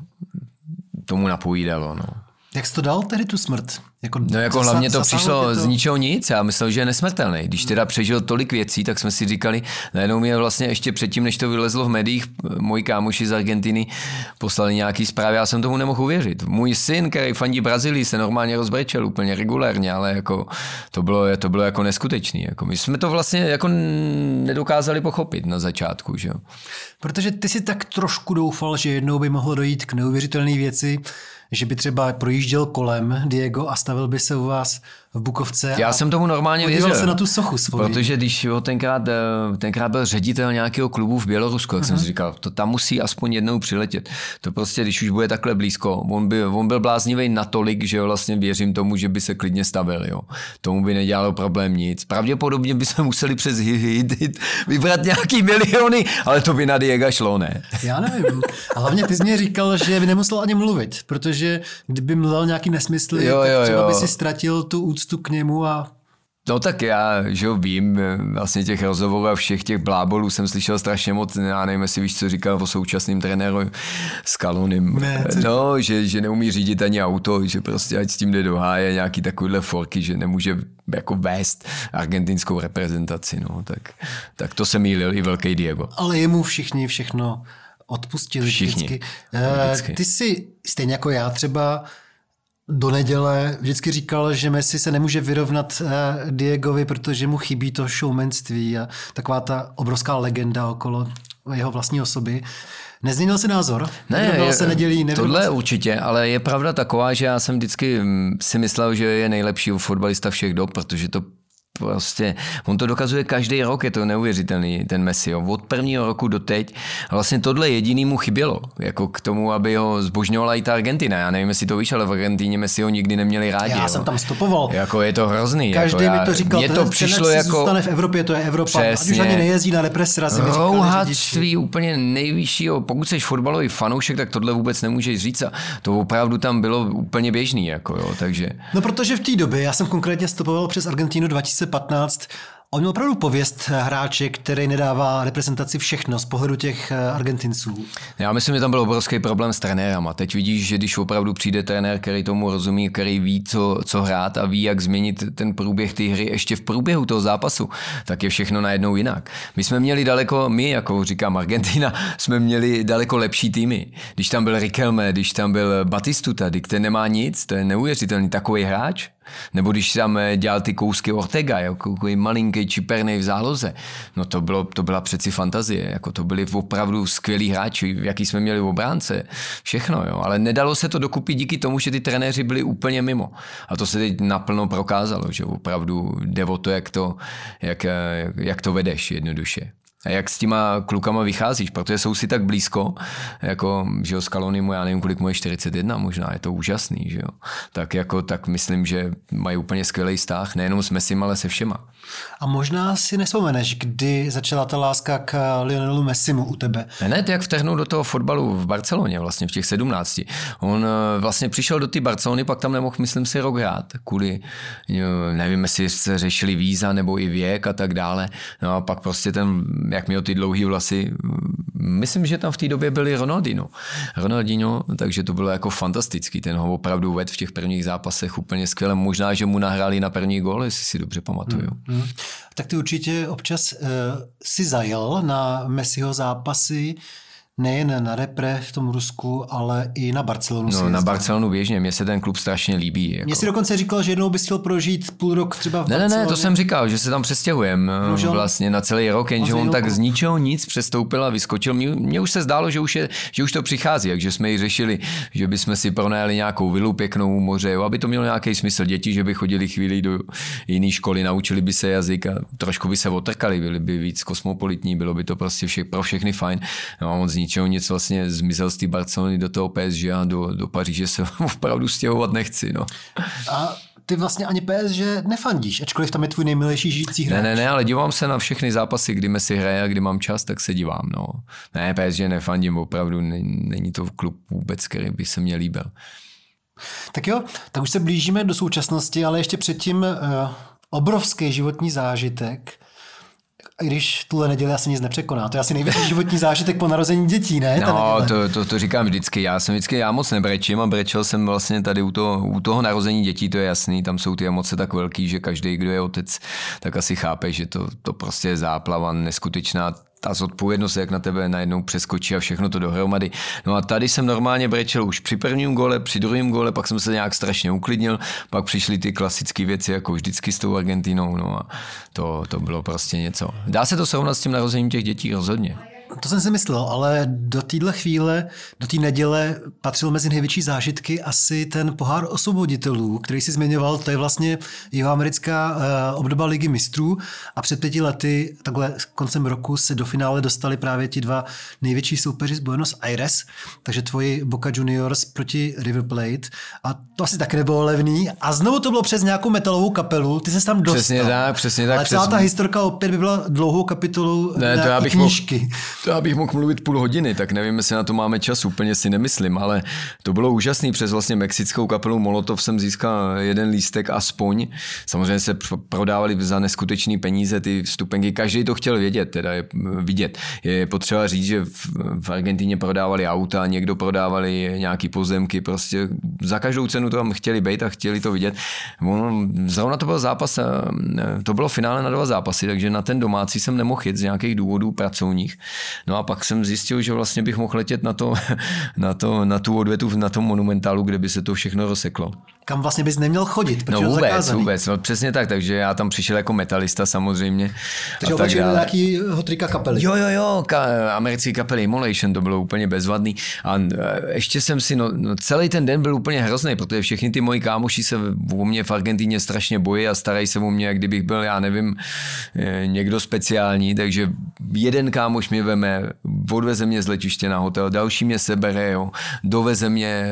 tomu napovídalo. No. Jak jsi to dal tedy tu smrt? Jako, no jako hlavně to přišlo to... z ničeho nic, já myslel, že je nesmrtelný. Když teda přežil tolik věcí, tak jsme si říkali, najednou mě vlastně ještě předtím, než to vylezlo v médiích, moji kámoši z Argentiny poslali nějaký zprávy, já jsem tomu nemohl uvěřit. Můj syn, který fandí Brazílii, se normálně rozbrečel úplně regulérně, ale jako to bylo, to bylo jako neskutečný. Jako my jsme to vlastně jako nedokázali pochopit na začátku. Že? Protože ty si tak trošku doufal, že jednou by mohlo dojít k neuvěřitelné věci, že by třeba projížděl kolem Diego a stavil by se u vás v Bukovce. Já jsem tomu normálně věřil. se na tu sochu svoji. Protože když ho tenkrát, eh, tenkrát byl ředitel nějakého klubu v Bělorusku, tak jsem si říkal, to tam musí aspoň jednou přiletět. To prostě, když už bude takhle blízko, on, by, on byl bláznivý natolik, že vlastně věřím tomu, že by se klidně stavil. Jo. Tomu by nedělalo problém nic. Pravděpodobně by se museli přes hit vybrat nějaký miliony, ale to by na Diego šlo, ne? Já nevím. A hlavně ty jsi mě říkal, že by nemusel ani mluvit, protože kdyby mluvil nějaký nesmysl, Jo, tak jo, třeba jo. by si ztratil tu úctu k němu a No tak já, že jo, vím, eh, vlastně těch rozhovorů a všech těch blábolů jsem slyšel strašně moc, já nevím, jestli víš, co říkal o současným trenéru s Kalonem. Ne, no, že, že neumí řídit ani auto, že prostě ať s tím jde do háje, nějaký takovýhle forky, že nemůže jako vést argentinskou reprezentaci, no, tak, tak to se mýlil i velký Diego. ale jemu všichni všechno odpustili Všichni. vždycky. Eh, Vždycky. Ty si, stejně jako já třeba, do neděle vždycky říkal, že Messi se nemůže vyrovnat eh, Diegovi, protože mu chybí to showmanství a taková ta obrovská legenda okolo jeho vlastní osoby. Nezměnil si názor? Vyrovnal se nedělí, nevyrovnal tohle se- určitě, ale je pravda taková, že já jsem vždycky mm, si myslel, že je nejlepší fotbalista všech dob, protože to prostě, on to dokazuje každý rok, je to neuvěřitelný, ten Messi, jo. od prvního roku do teď. Vlastně tohle jediný mu chybělo, jako k tomu, aby ho zbožňovala i ta Argentina. Já nevím, jestli to víš, ale v Argentíně Messi ho nikdy neměli rádi. Já jo. jsem tam stopoval. Jako je to hrozný. Každý jako mi to říkal, ten to přišlo jako... zůstane v Evropě, to je Evropa. Ať už Přesně. ani nejezdí na repres-razy. Rouhatství úplně nejvyššího. Pokud jsi fotbalový fanoušek, tak tohle vůbec nemůžeš říct. A to opravdu tam bylo úplně běžný. Jako jo, takže No protože v té době, já jsem konkrétně stopoval přes Argentínu 2015, on měl opravdu pověst hráče, který nedává reprezentaci všechno z pohledu těch eh, Argentinců. já myslím, že tam byl obrovský problém s trenérama. Teď vidíš, že když opravdu přijde trenér, který tomu rozumí, který ví, co, co hrát a ví, jak změnit ten průběh té hry ještě v průběhu toho zápasu, tak je všechno najednou jinak. My jsme měli daleko, my, jako říkám Argentina, jsme měli daleko lepší týmy. Když tam byl Riquelme, když tam byl Batistuta, teď ten nemá nic, to je neuvěřitelný takový hráč. Nebo když tam eh, dělal ty kousky Ortega, jako malinký čipernej v záloze, no to, bylo, to byla přeci fantazie, jako to byli opravdu skvělí hráči, jaký jsme měli v obránce, všechno, jo. ale nedalo se to dokupit díky tomu, že ty trenéři byli úplně mimo. A to se teď naplno prokázalo, že opravdu jde o to, jak to, jak, eh, jak to vedeš jednoduše. A jak s těma klukama vycházíš, protože jsou si tak blízko, jako, že jo, Scalonimu, já nevím, kolik mu je 41 možná, je to úžasný, že jo. Tak jako, tak myslím, že mají úplně skvělý vztah, nejenom s Messim, ale se všema. A možná si nespomeneš, kdy začala ta láska k eh, Lionelu Messimu u tebe. Ne, ne, to jak vtrhnul do toho fotbalu v Barceloně, vlastně v těch 17. On eh, vlastně přišel do té Barcelony, pak tam nemohl, myslím si, rok hrát, kvůli, jo, nevím, jestli se řešili víza nebo i věk a tak dále. No a pak prostě ten, jak měl ty dlouhý vlasy, myslím, že tam v té době byli Ronaldinho. Ronaldinho, takže to bylo jako fantastický, ten ho opravdu vedl v těch prvních zápasech úplně skvěle. Možná, že mu nahráli na první gól, jestli si dobře pamatuju. Hmm. Tak ty určitě občas uh, si zajel na Messiho zápasy, nejen na repre v tom Rusku, ale i na Barcelonu. No, na. Barcelonu běžně, mně se ten klub strašně líbí. Jako. Mně si dokonce říkal, že jednou bys chtěl prožít půl rok třeba v Ne, ne, Barceloně. ne, to jsem říkal, že se tam přestěhujem No, on- vlastně na celý rok, jenže on tak z ničeho nic přestoupil a vyskočil. Mně, mně už se zdálo, že už, je, že už to přichází, takže jsme ji řešili, že bychom si pronajali nějakou vilu pěknou u moře, jo, aby to mělo nějaký smysl. Děti, že by chodili chvíli do jiné školy, naučili by se jazyk a trošku by se otrkali, byli by víc kosmopolitní, bylo by to prostě vše, pro všechny fajn. No on z ničeho nic vlastně zmizel z té Barcelony do toho PSG a do, do Paříže se opravdu stěhovat nechci. No. A ty vlastně ani PSG nefandíš, ačkoliv tam je tvůj nejmilejší žijící hráč. Ne, ne, ne, ale dívám se na všechny zápasy, kdy Messi hraje a kdy mám čas, tak se dívám. No. Ne, PSG nefandím, opravdu není, není to klub vůbec, který by se mně líbil. Tak jo, tak už se blížíme do současnosti, ale ještě předtím uh, obrovský životní zážitek. I když tuhle neděli asi nic nepřekoná. To je asi největší životní zážitek po narození dětí, ne? No, to, to, to, říkám vždycky. Já jsem vždycky, já moc nebrečím a brečel jsem vlastně tady u toho, u toho narození dětí, to je jasný, tam jsou ty emoce tak velký, že každý, kdo je otec, tak asi chápe, že to, to prostě je záplava neskutečná ta zodpovědnost, jak na tebe najednou přeskočí a všechno to dohromady. No a tady jsem normálně brečel už při prvním gole, při druhém gole, pak jsem se nějak strašně uklidnil, pak přišly ty klasické věci, jako vždycky s tou Argentinou, no a to, to bylo prostě něco. Dá se to srovnat s tím narozením těch dětí rozhodně. To jsem si myslel, ale do téhle chvíle, do té neděle patřil mezi největší zážitky asi ten pohár osvoboditelů, který si zmiňoval, to je vlastně jeho americká uh, obdoba ligy mistrů a před pěti lety, takhle koncem roku, se do finále dostali právě ti dva největší soupeři z Buenos Aires, takže tvoji Boca Juniors proti River Plate a to asi tak nebylo levný a znovu to bylo přes nějakou metalovou kapelu, ty se tam dostal. Přesně tak, přesně tak. Ale celá přes... ta historka opět by byla dlouhou kapitolou Ne, to já bych knížky. Mohl, to já bych mohl mluvit půl hodiny, tak nevím, jestli na to máme čas, úplně si nemyslím, ale to bylo úžasný. Přes vlastně mexickou kapelu Molotov jsem získal jeden lístek aspoň. Samozřejmě se prodávali za neskutečné peníze ty vstupenky. Každý to chtěl vědět, teda je, vidět. Je potřeba říct, že v, v Argentině prodávali auta, někdo prodávali nějaký pozemky, prostě za každou cenu to tam chtěli být a chtěli to vidět. Zrovna to byl zápas, to bylo finále na dva zápasy, takže na ten domácí jsem nemohl jít z nějakých důvodů pracovních. No a pak jsem zjistil, že vlastně bych mohl letět na, to, na, to, na tu odvětu na tom monumentálu, kde by se to všechno rozseklo. Kam vlastně bys neměl chodit, protože no vůbec, zakázaný. vůbec, no, přesně tak, takže já tam přišel jako metalista samozřejmě. Takže tak nějaký trika kapely. Jo, jo, jo, ka, americký kapely Immolation, to bylo úplně bezvadný. A e, ještě jsem si, no, no celý ten den byl úplně hrozný, protože všechny ty moji kámoši se o mě v Argentíně strašně bojí a starají se o mě, jak kdybych byl, já nevím, e, někdo speciální, takže jeden kámoš mě veme, odveze mě z letiště na hotel, další mě sebere, jo, doveze mě e,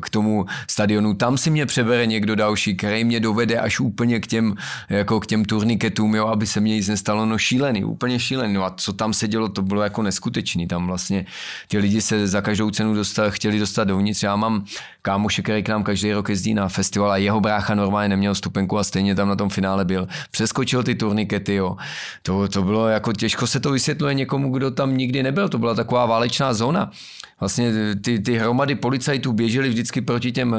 k tomu stadionu, tam si mě přebere někdo další, který mě dovede až úplně k těm, jako k těm turniketům, jo, aby se mě nic nestalo, no šílený, úplně šílený. No a co tam se dělo, to bylo jako neskutečný. Tam vlastně ty lidi se za každou cenu dostal, chtěli dostat dovnitř. Já mám kámoše, který k nám každý rok jezdí na festival a jeho brácha normálně neměl stupenku a stejně tam na tom finále byl. Přeskočil ty turnikety, jo. To, to bylo jako těžko se to vysvětluje někomu, kdo tam nikdy nebyl. To byla taková válečná zóna vlastně ty, ty hromady policajtů běžely vždycky proti těm, eh,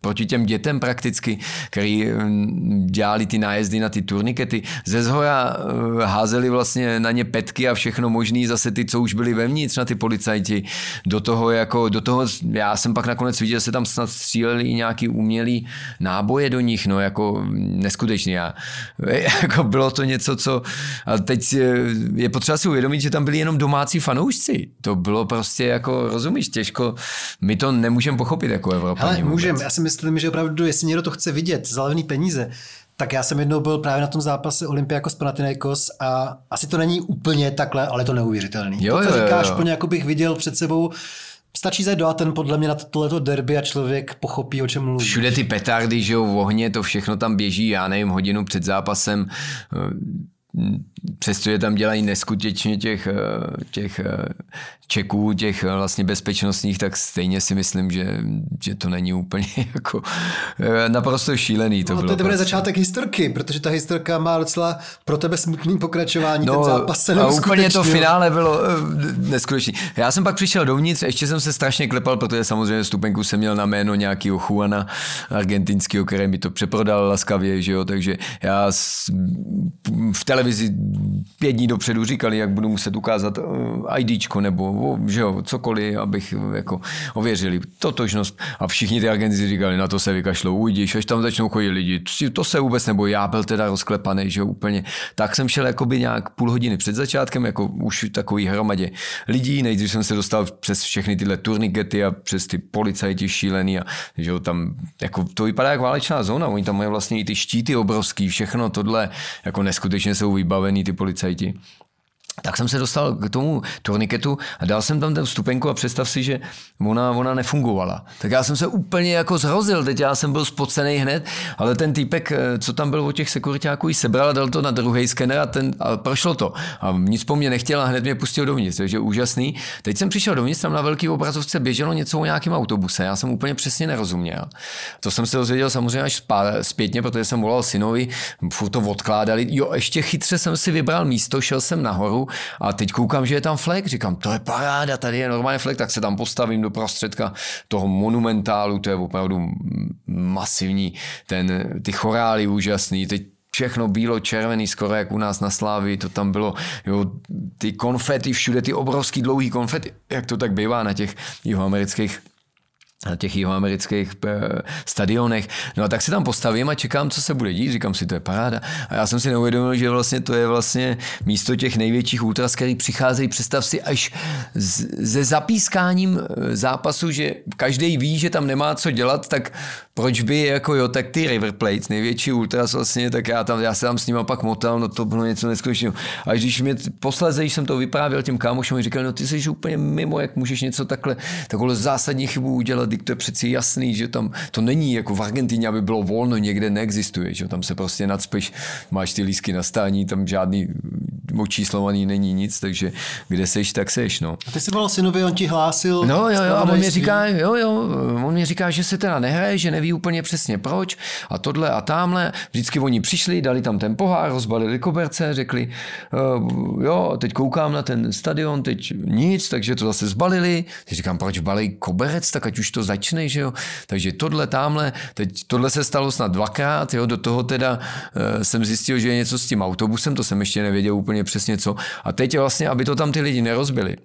proti těm dětem prakticky, který eh, dělali ty nájezdy na ty turnikety. Ze zhora eh, házeli vlastně na ně petky a všechno možný, zase ty, co už byli vevnitř na ty policajti. Do toho, jako, do toho, já jsem pak nakonec viděl, že se tam snad stříleli nějaký umělý náboje do nich, no jako neskutečný. Já, jako bylo to něco, co... A teď je potřeba si uvědomit, že tam byli jenom domácí fanoušci. To bylo prostě jako jako rozumíš, těžko, my to nemůžeme pochopit jako Evropa. Ale můžeme, já si myslím, že opravdu, jestli někdo to chce vidět, za levný peníze, tak já jsem jednou byl právě na tom zápase Olympiakos Panathinaikos a asi to není úplně takhle, ale je to neuvěřitelný. Jo, to, co jo, říkáš, jo. plně jako bych viděl před sebou Stačí zajít do Aten podle mě na tohleto derby a člověk pochopí, o čem mluví. Všude ty petardy, že jo, v ohně, to všechno tam běží, já nevím, hodinu před zápasem přestože tam dělají neskutečně těch, eh, těch eh, čeků, těch eh, vlastně bezpečnostních, tak stejně si myslím, že, že to není úplně jako naprosto šílený. To, no, bylo to je dobrý prostě. začátek historky, protože ta historka má docela pro tebe smutný pokračování, No, ten zápas se a úplně to finále bylo neskutečný. Já jsem pak přišel dovnitř, ještě jsem se strašně klepal, protože samozřejmě stupenku jsem měl na jméno nějakého Juana argentinského, který mi to přeprodal laskavě, že jo, takže já v televizi pět dní dopředu říkali, jak budu muset ukázat eh, IDčko nebo že jo, cokoliv, abych jako ověřili totožnost. A všichni ty agenci říkali, na to se vykašlou, ujdíš, až tam začnou chodit lidi. To se vůbec nebo já byl teda rozklepaný, že jo, úplně. Tak jsem šel jakoby nějak půl hodiny před začátkem, jako už takový hromadě lidí. Nejdřív jsem se dostal přes všechny tyhle turnikety a přes ty policajti šílený a že jo, tam jako to vypadá jak válečná zóna. Oni tam mají vlastně i ty štíty obrovský, všechno tohle, jako neskutečně jsou vybavený ty policajti tak jsem se dostal k tomu turniketu a dal jsem tam ten vstupenku a představ si, že ona, ona nefungovala. Tak já jsem se úplně jako zhrozil, teď já jsem byl spocený hned, ale ten týpek, co tam byl od těch sekuritáků, ji sebral a dal to na druhý skener a, ten, a prošlo to. A nic po mně nechtěl a hned mě pustil dovnitř, takže úžasný. Teď jsem přišel dovnitř, tam na velký obrazovce běželo něco o nějakém autobuse, já jsem úplně přesně nerozuměl. To jsem se dozvěděl samozřejmě až zpětně, protože jsem volal synovi, furt to odkládali. Jo, ještě chytře jsem si vybral místo, šel jsem nahoru a teď koukám, že je tam flek, říkám, to je paráda, tady je normálně flek, tak se tam postavím do prostředka toho monumentálu, to je opravdu masivní, ten, ty chorály úžasný, teď všechno bílo, červený, skoro jak u nás na Slávi, to tam bylo, jo, ty konfety všude, ty obrovský dlouhý konfety, jak to tak bývá na těch jihoamerických na těch jihoamerických eh, stadionech. No a tak se tam postavím a čekám, co se bude dít. Říkám si, to je paráda. A já jsem si neuvědomil, že vlastně to je vlastně místo těch největších ultras, který přicházejí, představ si, až se zapískáním eh, zápasu, že každý ví, že tam nemá co dělat, tak proč by jako jo, tak ty River Plate, největší ultras vlastně, tak já, tam, já se tam s nima pak motal, no to bylo něco neskutečného. A když mě posledně, když jsem to vyprávěl těm kámošům, říkal, no ty jsi úplně mimo, jak můžeš něco takhle, takovou zásadní chybu udělat, to je přeci jasný, že tam to není jako v Argentině, aby bylo volno, někde neexistuje, že tam se prostě nadspeš, máš ty lísky na stání, tam žádný očíslovaný není nic, takže kde seš, tak seš, no. A ty jsi byl synovi, on ti hlásil? No jo, jo, a on mě říká, jo, jo, on mě říká, že se teda nehraje, že neví úplně přesně proč a tohle a tamhle. Vždycky oni přišli, dali tam ten pohár, rozbalili koberce, řekli, uh, jo, teď koukám na ten stadion, teď nic, takže to zase zbalili. Teď říkám, proč balí koberec, tak ať už to začne, že jo. Takže tohle, tamhle, teď tohle se stalo snad dvakrát, jo, do toho teda uh, jsem zjistil, že je něco s tím autobusem, to jsem ještě nevěděl úplně přesně co. A teď vlastně, aby to tam ty lidi nerozbili,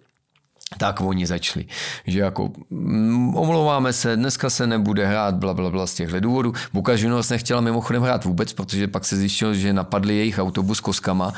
tak oni začali, že jako mm, omlouváme se, dneska se nebude hrát, bla, bla, bla z těchto důvodů. Boca Juniors nechtěla mimochodem hrát vůbec, protože pak se zjistilo, že napadli jejich autobus koskama.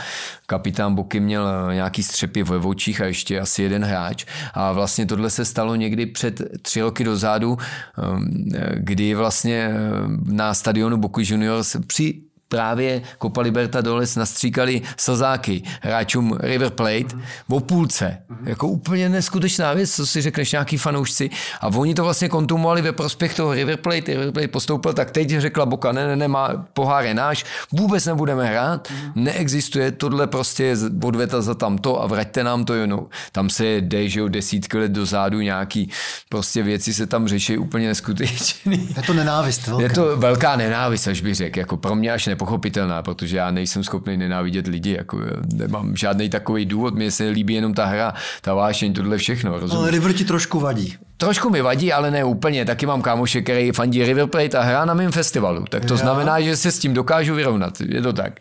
Kapitán Boky měl eh, nějaký střepy ve očích a ještě asi jeden hráč. A vlastně tohle se stalo někdy před tři roky dozadu, ehm, kdy vlastně eh, na stadionu Boku Juniors při právě Copa Libertadores nastříkali slzáky hráčům River Plate v půlce. Jako úplně neskutečná věc, co si řekneš nějaký fanoušci. A oni to vlastně kontumovali ve prospěch toho River Plate. River Plate postoupil, tak teď řekla Boka, ne, ne, ne, má, pohár je náš, vůbec nebudeme hrát, neexistuje, tohle prostě je odveta za tamto a vraťte nám to, no. Tam se jde, že jo, desítky let dozadu nějaký prostě věci se tam řeší úplně neskutečný. Je to nenávist velká. Je to velká nenávist, až bych řekl, jako pro mě až ne nepochopitelná, protože já nejsem schopný nenávidět lidi, jako nemám žádný takový důvod, mně se líbí jenom ta hra, ta vášeň, tohle všechno. Rozumíš? Ale River ti trošku vadí. Trošku mi vadí, ale ne úplně. Taky mám kámoše, který fandí River Plate a hrá na mém festivalu. Tak to já. znamená, že se s tím dokážu vyrovnat. Je to tak.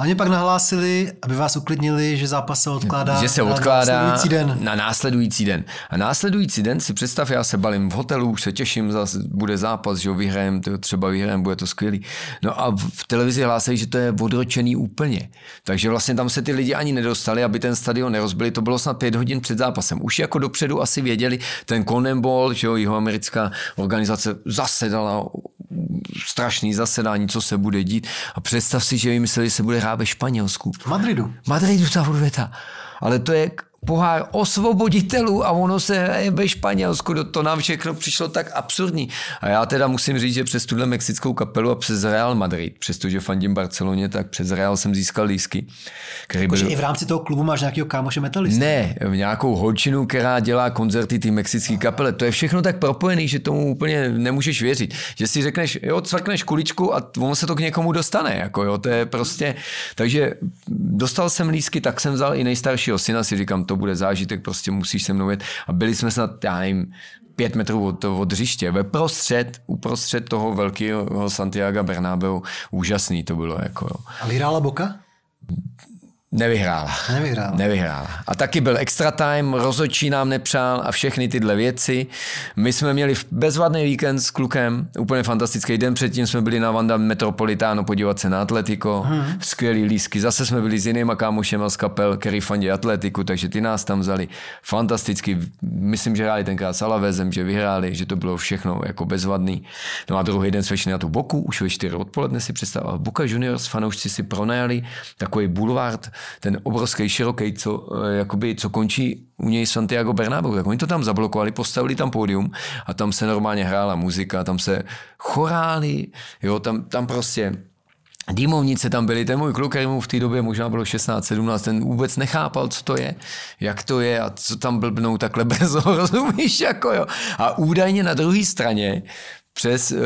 A oni pak nahlásili, aby vás uklidnili, že zápas se odkládá, že se odkládá na následující den. Na následující den. A následující den si představ, já se balím v hotelu, už se těším, zase bude zápas, že ho vyhrajem, to třeba vyhrajem, bude to skvělý. No a v televizi hlásí, že to je odročený úplně. Takže vlastně tam se ty lidi ani nedostali, aby ten stadion nerozbili. To bylo snad pět hodin před zápasem. Už jako dopředu asi věděli, ten Conan Ball, že jo, jihoamerická organizace zasedala strašný zasedání, co se bude dít. A představ si, že vymysleli, že se bude hrát ve Španělsku. Madridu. Madridu ta. Ale to je pohár osvoboditelů a ono se hraje ve Španělsku. To nám všechno přišlo tak absurdní. A já teda musím říct, že přes tuhle mexickou kapelu a přes Real Madrid, přestože fandím Barceloně, tak přes Real jsem získal lísky. Který byl... i v rámci toho klubu máš nějakého kámoše metalista? Ne, v nějakou holčinu, která dělá koncerty ty mexické kapele. To je všechno tak propojený, že tomu úplně nemůžeš věřit. Že si řekneš, jo, cvrkneš kuličku a ono se to k někomu dostane. Jako jo, to je prostě... Takže dostal jsem lísky, tak jsem vzal i nejstaršího syna, si říkám, to bude zážitek, prostě musíš se mnou jet. A byli jsme snad, já nevím, pět metrů od, od hřiště, ve prostřed, uprostřed toho velkého Santiago Bernabeu, úžasný to bylo. Jako, jo. A vyhrála Boka? Nevyhrála. Nevyhrála. Nevyhrála. A taky byl extra time, rozočí nám nepřál a všechny tyhle věci. My jsme měli bezvadný víkend s klukem, úplně fantastický den. Předtím jsme byli na Vanda Metropolitánu podívat se na Atletico, hmm. skvělý lísky. Zase jsme byli s jinýma kámošema z kapel, který fandí Atletiku, takže ty nás tam vzali. Fantasticky. Myslím, že hráli tenkrát s Alavezem, že vyhráli, že to bylo všechno jako bezvadný. No a druhý den jsme šli na tu Boku, už ve 4 odpoledne si představil. Boca Juniors fanoušci si pronajali takový bulvard ten obrovský, široký, co, eh, jakoby, co končí u něj Santiago Bernabeu, tak oni to tam zablokovali, postavili tam pódium a tam se normálně hrála muzika, tam se chorály, jo, tam, tam prostě Dýmovnice tam byly, ten můj kluk, který mu v té době možná bylo 16, 17, ten vůbec nechápal, co to je, jak to je a co tam blbnou takhle brzo, rozumíš, jako jo. A údajně na druhé straně přes uh,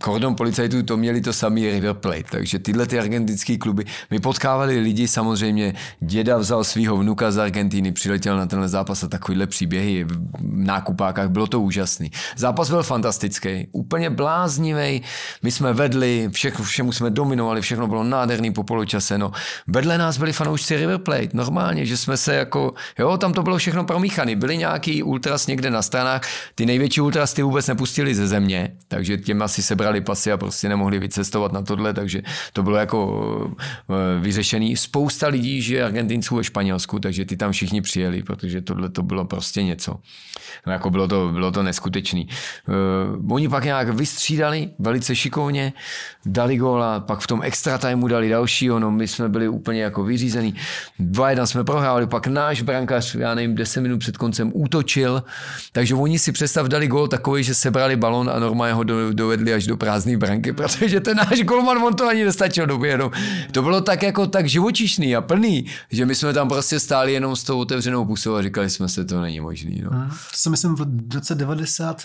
kordon policajtů to měli to samý River Plate, takže tyhle ty argentinské kluby, my potkávali lidi, samozřejmě děda vzal svého vnuka z Argentiny, přiletěl na tenhle zápas a takovýhle příběhy v nákupákách, bylo to úžasný. Zápas byl fantastický, úplně bláznivý, my jsme vedli, všechno, všemu jsme dominovali, všechno bylo nádherný po poločase, no. Vedle nás byli fanoušci River Plate, normálně, že jsme se jako, jo, tam to bylo všechno promíchaný, byli nějaký ultras někde na stranách, ty největší ultras ty vůbec nepustili ze země, takže těm asi sebrali pasy a prostě nemohli vycestovat na tohle, takže to bylo jako eh, vyřešený. Spousta lidí žije Argentinců ve Španělsku, takže ty tam všichni přijeli, protože tohle to bylo prostě něco. No, jako bylo to, bylo to neskutečný. Uh, oni pak nějak vystřídali velice šikovně, dali góla, pak v tom extra timeu dali dalšího, no my jsme byli úplně jako vyřízený. Dva jedna jsme prohráli, pak náš brankář, já nevím, 10 minut před koncem útočil, takže oni si představ dali gól takový, že sebrali balon a normálně ho do, dovedli až do prázdné branky, protože ten náš golman, on to ani nestačil doběhnout. To bylo tak jako tak živočišný a plný, že my jsme tam prostě stáli jenom s tou otevřenou pusou a říkali jsme se, to není možný. No. To se myslím v roce 90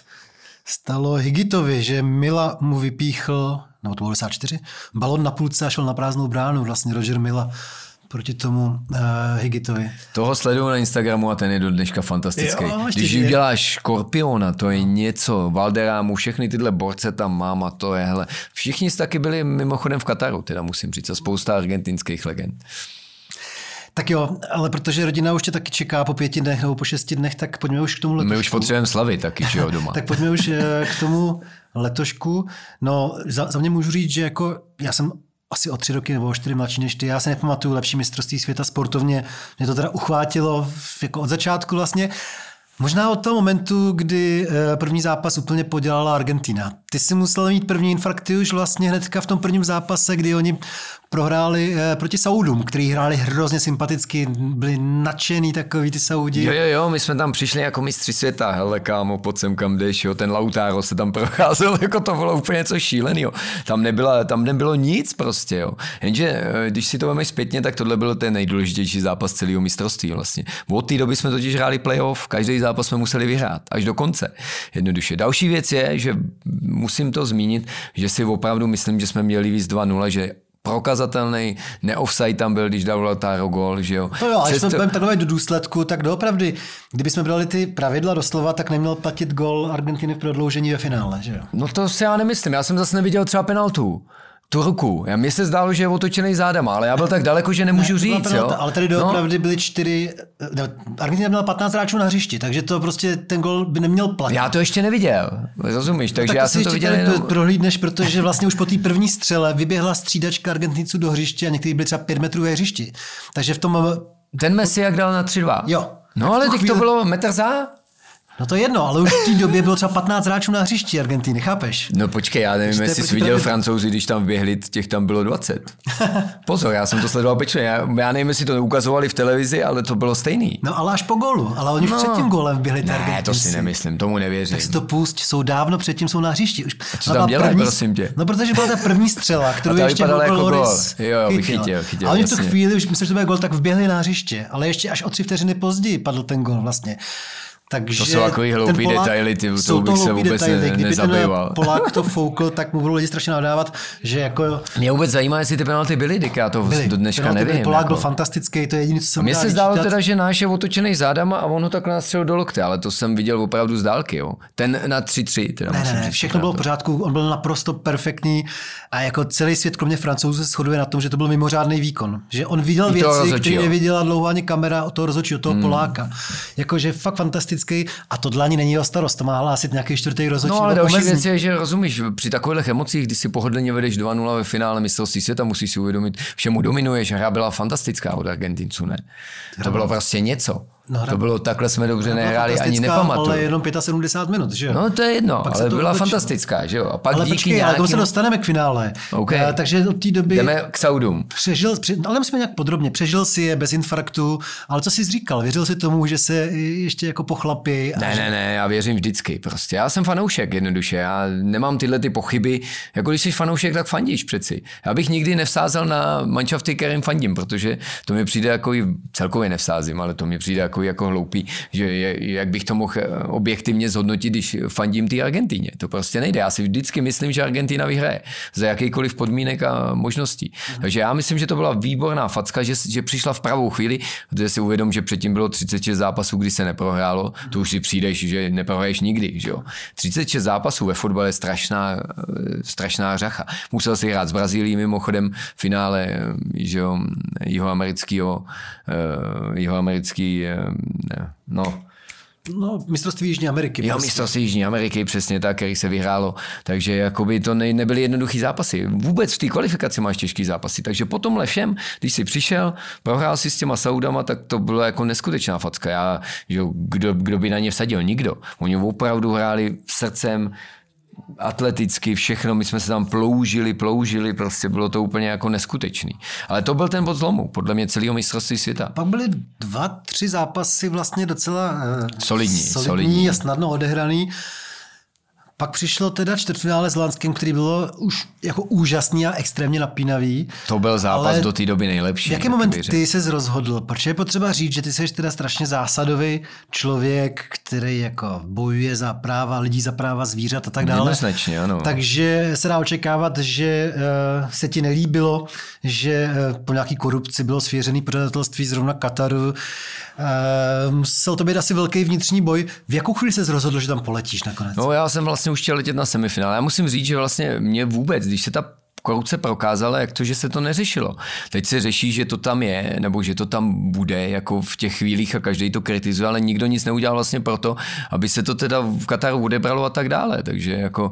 stalo Higitovi, že Mila mu vypíchl, nebo to bylo 94, balon na půlce a šel na prázdnou bránu, vlastně Roger Mila proti tomu uh, Higitovi. Toho sleduju na Instagramu a ten je do dneška fantastický. Jo, Když je. uděláš Škorpiona, to je něco, Valderámu, všechny tyhle borce tam mám a to je, hele. Všichni taky byli mimochodem v Kataru, teda musím říct, a spousta argentinských legend. Tak jo, ale protože rodina už tě taky čeká po pěti dnech nebo po šesti dnech, tak pojďme už k tomu letošku. My už potřebujeme slavy taky, že jo, doma. tak pojďme už eh, k tomu letošku. No, za, za mě můžu říct, že jako já jsem asi o tři roky nebo o čtyři mladší než ty. Já se nepamatuju lepší mistrovství světa sportovně. Mě to teda uchvátilo jako od začátku vlastně. Možná od toho momentu, kdy eh, první zápas úplně podělala Argentina. Ty si musel mít první infarkty už vlastně hnedka v tom prvním zápase, kdy oni prohráli eh, proti Saudům, který hráli hrozně sympaticky, byli nadšený takový ty Saudi. Jo, jo, jo, my jsme tam přišli jako mistři světa, hele kámo, pojď sem kam jdeš, jo, ten Lautaro se tam procházel, jako to bylo úplně něco šíleného. Tam, nebyla, tam nebylo nic prostě, jo. Jenže, eh, když si to máme zpětně, tak tohle byl ten nejdůležitější zápas celého mistrovství vlastně. Od té doby jsme totiž hráli playoff, každý zápas jsme museli vyhrát, až do konce. Jednoduše. Další věc je, že musím to zmínit, že si opravdu myslím, že jsme měli víc 2-0, že prokazatelný, neoffside tam byl, když dal Lautaro gol, že jo. To jo, ale když jsme takové do důsledku, tak doopravdy, kdyby jsme brali ty pravidla doslova, tak neměl platit gol Argentiny v prodloužení ve finále, že jo? No to si já nemyslím, já jsem zase neviděl třeba penaltu tu ruku. Já mně se zdálo, že je otočený zádama, ale já byl tak daleko, že nemůžu ne, říct. jo? Ale tady doopravdy no. byly čtyři, Argentina měla 15 hráčů na hřišti, takže to prostě ten gol by neměl platit. Já to ještě neviděl, rozumíš, takže no, tak já jsem to viděl jenom... prohlídneš, protože vlastně už po té první střele vyběhla střídačka Argentinců do hřiště a někteří byli třeba 5 metrů ve hřišti. Takže v tom... Ten Messi jak dal na 3-2. Jo. No ale teď chvíli... to bylo metr za? No to jedno, ale už v té době bylo třeba 15 hráčů na hřišti Argentiny, chápeš? No počkej, já nevím, jestli jsi viděl francouzi, když tam běhli, těch tam bylo 20. Pozor, já jsem to sledoval pečlivě. Já, já nevím, jestli to ukazovali v televizi, ale to bylo stejný. No ale až po golu, ale oni no. už před tím golem běhli Ne, to si nemyslím, tomu nevěřím. Tak si to pust, jsou dávno předtím, jsou na hřišti. Už, A co tam dělají, prosím tě? No protože byla ta první střela, kterou ještě jako Loris Jo, jo, chytil, chytil, A oni v tu chvíli, už myslím, že to byl gol, tak vběhli na hřiště, ale ještě až o tři vteřiny později padl ten gol vlastně. Takže to jsou takový hloupý Polák, detaily, ty, to jsou bych se vůbec detaily. Ne, Kdyby nezabýval. ten Polák to foukl, tak mu budou lidi strašně nadávat, že jako... Mě vůbec zajímá, jestli ty penalty byly, Dick, já to byly. do dneška penalty nevím. Byly. Polák jako. byl fantastický, to je jediné, co jsem Mně se zdálo čítat. teda, že náš je otočený zádama a on ho takhle nastřelil do lokte, ale to jsem viděl opravdu z dálky, jo. Ten na 3-3, teda ne, ne, ne, všechno bylo v pořádku, on byl naprosto perfektní a jako celý svět, kromě francouzů, se shoduje na tom, že to byl mimořádný výkon. Že on viděl věci, které neviděla dlouho ani kamera od toho rozhodčí, od toho hmm. Poláka. Jakože fakt fantastický a to tohle ani není o starost, to má hlásit nějaký čtvrtý rozhodčí. No ale další věc je, že rozumíš, při takových emocích, kdy si pohodlně vedeš 2-0 ve finále mistrovství světa, musíš si uvědomit, všemu dominuješ. Hra byla fantastická od Argentinců, ne? To bylo prostě něco. No, to bylo takhle jsme dobře nehráli, ani nepamatuju. Ale jenom 75 minut, že jo? No to je jedno, pak ale byla fantastická, že jo? A pak ale díky počkej, nějakým... ale se dostaneme k finále. Okay. A, eh, takže od té doby... Jdeme k Saudům. Přežil, ale musíme nějak podrobně. Přežil si je bez infarktu, ale co jsi říkal? Věřil si tomu, že se ještě jako pochlapí? Ne, že... ne, ne, já věřím vždycky. Prostě já jsem fanoušek jednoduše. Já nemám tyhle ty pochyby. Jako když jsi fanoušek, tak fandíš přeci. Já bych nikdy nevsázel na manšafty, kterým fandím, protože to mi přijde jako celkově nevsázím, ale to mi přijde jako takový jako hloupý, že je, jak bych to mohl eh, objektivně zhodnotit, když fandím té Argentíně. To prostě nejde. Já si vždycky myslím, že Argentina vyhraje za jakýkoliv podmínek a možností. Mm. Takže já myslím, že to byla výborná facka, že, že přišla v pravou chvíli, protože si uvědom, že předtím bylo 36 zápasů, kdy se neprohrálo, to už si přijdeš, že neprohraješ nikdy. Že jo? 36 zápasů ve fotbale je strašná, eh, strašná řacha. Musel si hrát s Brazílií mimochodem v finále eh, že jo, jihoamerického, uh, jihoamerický, uh, no, No, mistrovství Jižní Ameriky. Jo, prostě. mistrovství Jižní Ameriky, přesně tak, který se vyhrálo. Takže jakoby to ne, nebyly jednoduchý zápasy. Vůbec v té kvalifikaci máš těžký zápasy. Takže po tomhle všem, když jsi přišel, prohrál si s těma Saudama, tak to bylo jako neskutečná facka. Já, že kdo, kdo by na ně vsadil? Nikdo. Oni opravdu hráli srdcem, atleticky, všechno, my jsme se tam ploužili, ploužili, prostě bylo to úplně jako neskutečný. Ale to byl ten bod zlomu, podle mě celého mistrovství světa. Pak byly dva, tři zápasy vlastně docela uh, solidní, solidní, solidní a snadno odehraný. Pak přišlo teda čtvrtfinále s Lanskem, který bylo už jako úžasný a extrémně napínavý. To byl zápas do té doby nejlepší. V jaký moment ty se rozhodl? Protože je potřeba říct, že ty jsi teda strašně zásadový člověk, který jako bojuje za práva lidí, za práva zvířat a tak dále. Jednoznačně, ano. Takže se dá očekávat, že uh, se ti nelíbilo, že uh, po nějaký korupci bylo svěřený predatelství zrovna Kataru. Uh, musel to být asi velký vnitřní boj. V jakou chvíli se rozhodl, že tam poletíš nakonec? No já jsem vlastně už chtěl letět na semifinále. Já musím říct, že vlastně mě vůbec, když se ta korupce prokázala, jak to, že se to neřešilo. Teď se řeší, že to tam je, nebo že to tam bude, jako v těch chvílích a každý to kritizuje, ale nikdo nic neudělal vlastně proto, aby se to teda v Kataru odebralo a tak dále. Takže jako,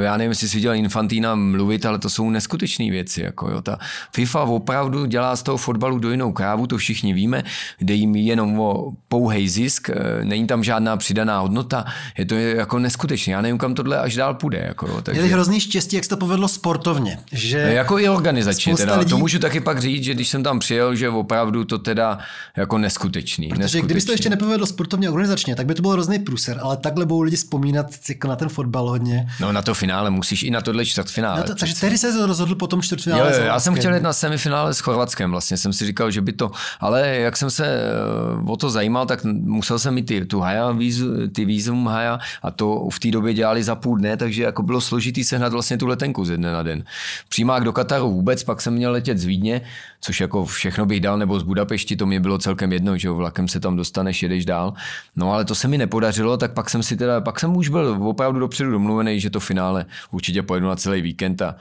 já nevím, jestli si viděl Infantína mluvit, ale to jsou neskutečné věci. Jako, jo. Ta FIFA opravdu dělá z toho fotbalu dojnou krávu, to všichni víme, jde jim jenom o pouhej zisk, e, není tam žádná přidaná hodnota, je to jako neskutečné. Já nevím, kam tohle až dál půjde. Jako, jo. Takže... Měli hrozný štěstí, jak se to povedlo sportovně že... No, jako i organizačně teda. Lidí... To můžu taky pak říct, že když jsem tam přijel, že opravdu to teda jako neskutečný. Protože neskutečný. kdyby to ještě nepovedlo sportovně organizačně, tak by to byl hrozný průser, ale takhle budou lidi vzpomínat jako na ten fotbal hodně. No na to finále musíš i na tohle čtvrtfinále. No to, takže tehdy se rozhodl po tom čtvrtfinále. Jo, jo, já jsem chtěl jít na semifinále s Chorvatskem, vlastně jsem si říkal, že by to, ale jak jsem se eh, o to zajímal, tak musel jsem mít ty, tu haja, vízu, ty vízum haja a to v té době dělali za půl dne, takže jako bylo složitý sehnat vlastně tu letenku ze dne na den. Přímák do Kataru vůbec, pak jsem měl letět z Vídně, což jako všechno bych dal, nebo z Budapešti, to mě bylo celkem jedno, že jo, vlakem se tam dostaneš, jedeš dál. No ale to se mi nepodařilo, tak pak jsem si teda, pak jsem už byl opravdu dopředu domluvený, že to finále určitě pojedu na celý víkend a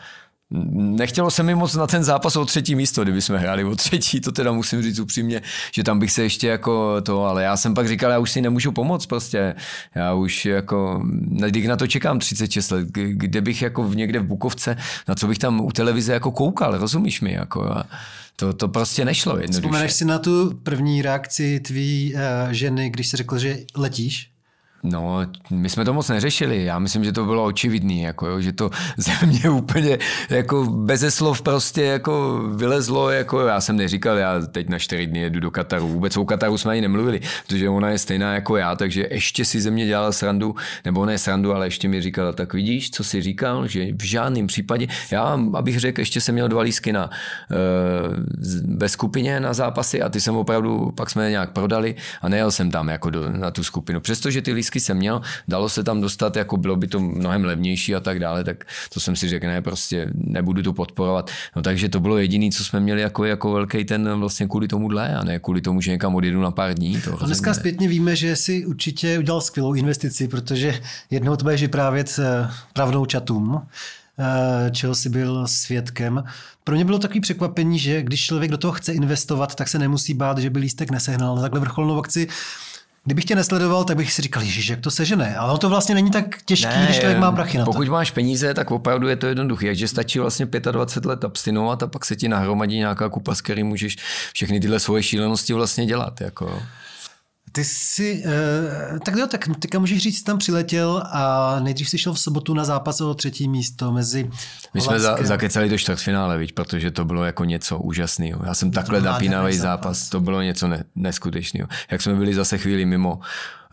Nechtělo se mi moc na ten zápas o třetí místo, kdyby jsme hráli o třetí, to teda musím říct upřímně, že tam bych se ještě jako to, ale já jsem pak říkal, já už si nemůžu pomoct prostě, já už jako, když na to čekám 36 let, kde bych jako v někde v Bukovce, na co bych tam u televize jako koukal, rozumíš mi, jako a to, to prostě nešlo jednoduše. Vzpomeneš si na tu první reakci tvý uh, ženy, když jsi řekl, že letíš? No, my jsme to moc neřešili. Já myslím, že to bylo očividný, jako, jo, že to ze mě úplně jako beze slov prostě jako vylezlo. Jako, já jsem neříkal, já teď na čtyři dny jedu do Kataru. Vůbec o Kataru jsme ani nemluvili, protože ona je stejná jako já, takže ještě si ze mě dělala srandu, nebo ne srandu, ale ještě mi říkala, tak vidíš, co jsi říkal, že v žádném případě, já, abych řekl, ještě jsem měl dva lísky na, uh, ve skupině na zápasy a ty jsem opravdu, pak jsme nějak prodali a nejel jsem tam jako do, na tu skupinu. Přestože ty lísky jsem měl, dalo se tam dostat, jako bylo by to mnohem levnější a tak dále, tak to jsem si řekl, ne, prostě nebudu to podporovat. No takže to bylo jediné, co jsme měli jako, jako velký ten vlastně kvůli tomuhle a ne kvůli tomu, že někam odjedu na pár dní. To a dneska zpětně víme, že si určitě udělal skvělou investici, protože jednou to budeš vyprávět eh, pravnou čatům eh, čeho si byl svědkem. Pro mě bylo takový překvapení, že když člověk do toho chce investovat, tak se nemusí bát, že by lístek nesehnal. Takhle vrcholnou akci Kdybych tě nesledoval, tak bych si říkal, Ježíš, jak to sežene. Ale to vlastně není tak těžké, ne, když člověk má prachy na to. Pokud máš peníze, tak opravdu je to jednoduché. že stačí vlastně 25 let abstinovat a pak se ti nahromadí nějaká kupa, s který můžeš všechny tyhle svoje šílenosti vlastně dělat. Jako. Ty jsi, uh, tak jo, tak teďka můžeš říct, jsi tam přiletěl a nejdřív jsi šel v sobotu na zápas o třetí místo mezi My jsme za, zakecali do čtvrtfinále, viď, protože to bylo jako něco úžasného. Já jsem takhle napínavý zápas. zápas, to bylo něco ne, neskutečného. Jak jsme byli zase chvíli mimo,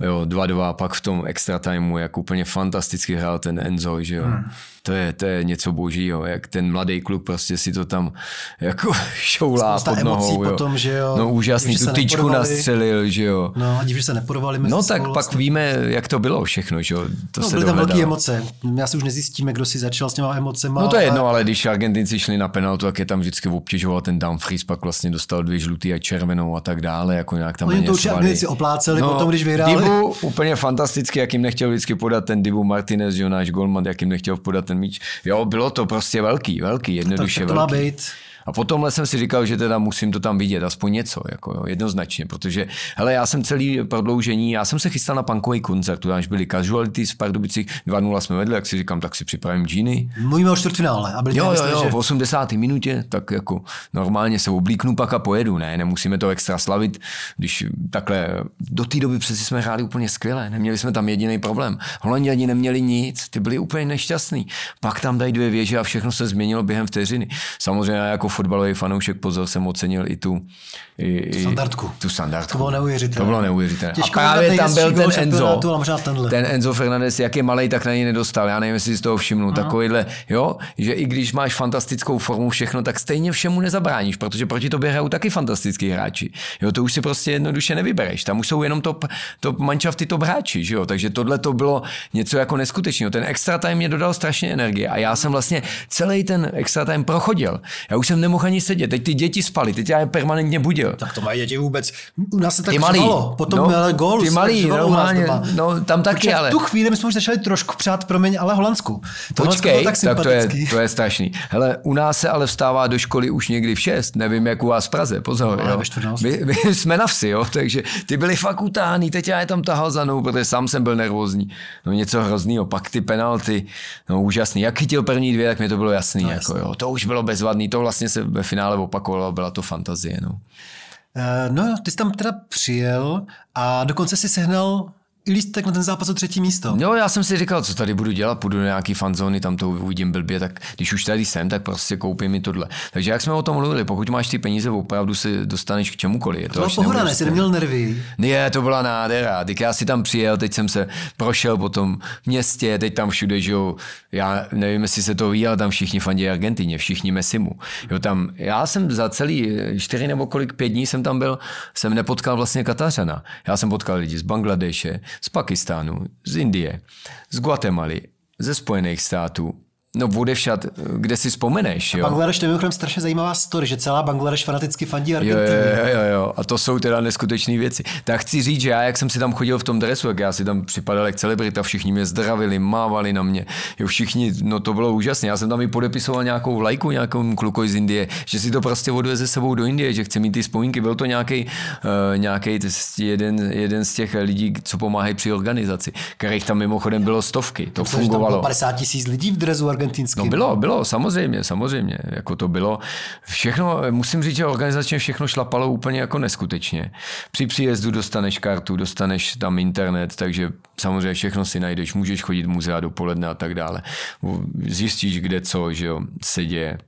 Jo, 2-2, pak v tom extra timeu, jak úplně fantasticky hrál ten Enzo, že jo. Hmm. To je, to je něco božího, jak ten mladý kluk prostě si to tam jako šoulá Spousta pod nohou. jo. potom, že jo. No úžasný, tu tyčku nastřelil, že jo. No, a že se neporovali mezi No tak pak vlastně. víme, jak to bylo všechno, že jo. To No, se byly tam velké emoce. Já si už nezjistíme, kdo si začal s těma emocema. No to je jedno, ale- ale když Argentinci šli na penaltu, tak je tam vždycky obtěžoval ten Dumfries, pak vlastně dostal dvě žlutý a červenou a tak dále, jako nějak tam Oni to určitě švali. Argentinci opláceli potom, když vyhráli. Dibu úplně fantasticky, jak jim nechtěl vždycky podat ten Dibu Martinez, že náš golman, jak jim nechtěl podat ten míč. Jo, bylo to prostě velký, velký, jednoduše tak to má velký. být. A potom jsem si říkal, že teda musím to tam vidět, aspoň něco, jako jo, jednoznačně, protože, hele, já jsem celý prodloužení, já jsem se chystal na punkový koncert, tu až byli casualties v Pardubicích, 2-0 jsme vedli, jak si říkám, tak si připravím džíny, Mluvíme o čtvrtfinále. A byli Jo, jo, jo, že... v 80. minutě, tak jako normálně se oblíknu pak a pojedu, ne, nemusíme to extra slavit, když takhle, do té doby přeci jsme hráli úplně skvěle, neměli jsme tam jediný problém. Holanděni neměli nic, ty byli úplně nešťastní. Pak tam dají dvě věže a všechno se změnilo během vteřiny. Samozřejmě jako fotbalový fanoušek pozor jsem ocenil i tu, i, i Standardku. Tu standardku. To bylo neuvěřitelné. To bylo neuvěřitelné. A právě tam byl ten Enzo. Ten Enzo Fernandez, jak je malý, tak na něj nedostal. Já nevím, jestli si z toho všimnul. Takovýhle, jo, že i když máš fantastickou formu, všechno, tak stejně všemu nezabráníš, protože proti tobě hrajou taky fantastický hráči. Jo, to už si prostě jednoduše nevybereš. Tam už jsou jenom top, top manšafty, top hráči, že jo. Takže tohle to bylo něco jako neskutečného. Ten extra time mě dodal strašně energie a já jsem vlastně celý ten extra time prochodil. Já už jsem nemohl ani sedět. Teď ty děti spaly, teď já je permanentně budil. Tak to mají děti vůbec. U nás se tak Ty malý. řvalo. Potom No, no, gól. ty malý, normálně, no, tam taky, Protože ale- v tu chvíli my jsme už začali trošku přát, promiň, ale Holandsku. To Počkej, bylo tak, tak tak to, je, to je strašný. Hele, u nás se ale vstává do školy už někdy v 6, nevím jak u vás v Praze, pozor. No, ale jo. ve 14. My, my, jsme na vsi, jo, takže ty byli fakt utáhný, teď já je tam tahal za mnou, protože sám jsem byl nervózní. No něco hroznýho, pak ty penalty, no úžasný. Jak chytil první dvě, tak mi to bylo jasný, no, jako, jo. to už bylo bezvadný, to vlastně se ve finále opakovalo, byla to fantazie. No. Eh, No, ty jsi tam teda přijel a dokonce si sehnal lístek na ten zápas o třetí místo. Jo, já jsem si říkal, co tady budu dělat, půjdu do nějaký fanzóny, tam to uvidím blbě, tak když už tady jsem, tak prostě koupím mi tohle. Takže jak jsme o tom mluvili, pokud máš ty peníze, opravdu se dostaneš k čemukoliv. Je to, To byla pohoda, ne? Jsi neměl nervy. Ne, to byla nádhera. Teď já si tam přijel, teď jsem se prošel po tom městě, teď tam všude, že jo, já nevím, jestli se to ví, ale tam všichni fandí Argentině, všichni Messimu. Jo, tam, já jsem za celý čtyři nebo kolik, pět dní jsem tam byl, jsem nepotkal vlastně Katařana. Já jsem potkal lidi z Bangladeše, z Pakistánu, z Indie, z Guatemaly, ze Spojených států, No odevšat, kde si vzpomeneš, jo. Bangladeš to je mimochodem strašně zajímavá story, že celá Bangladeš fanaticky fandí Jo, Argentině. jo, jo, jo, a to jsou teda neskutečné věci. Tak chci říct, že já, jak jsem si tam chodil v tom dresu, jak já si tam připadal jak celebrita, všichni mě zdravili, mávali na mě, jo, všichni, no to bylo úžasné. Já jsem tam i podepisoval nějakou vlajku, nějakou klukoj z Indie, že si to prostě odveze sebou do Indie, že chce mít ty vzpomínky. Byl to nějaký, uh, nějaký jeden, jeden z těch lidí, co pomáhají při organizaci, kterých tam mimochodem bylo stovky. To Myslím, fungovalo. 50 tisíc lidí v drezu argentinským. No bylo, bylo, samozřejmě, samozřejmě, jako to bylo. Všechno, musím říct, že organizačně všechno šlapalo úplně jako neskutečně. Při příjezdu dostaneš kartu, dostaneš tam internet, takže samozřejmě všechno si najdeš, můžeš chodit muzea dopoledne a tak dále. Zjistíš, kde co, že jo, se děje.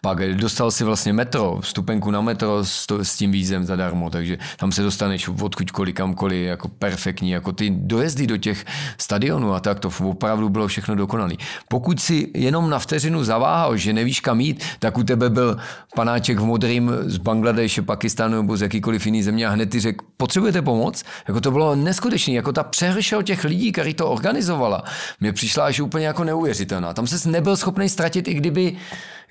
Pak dostal si vlastně metro, vstupenku na metro s, to, s tím vízem zadarmo, takže tam se dostaneš odkudkoliv, kamkoliv, jako perfektní, jako ty dojezdy do těch stadionů a tak, to opravdu bylo všechno dokonalý. Pokud si jenom na vteřinu zaváhal, že nevíš kam jít, tak u tebe byl panáček v modrým z Bangladeše, Pakistánu nebo z jakýkoliv jiný země a hned ty řekl, potřebujete pomoc? Jako to bylo neskutečné, jako ta přehršel těch lidí, který to organizovala, mě přišla až úplně jako neuvěřitelná. Tam se nebyl schopný ztratit, i kdyby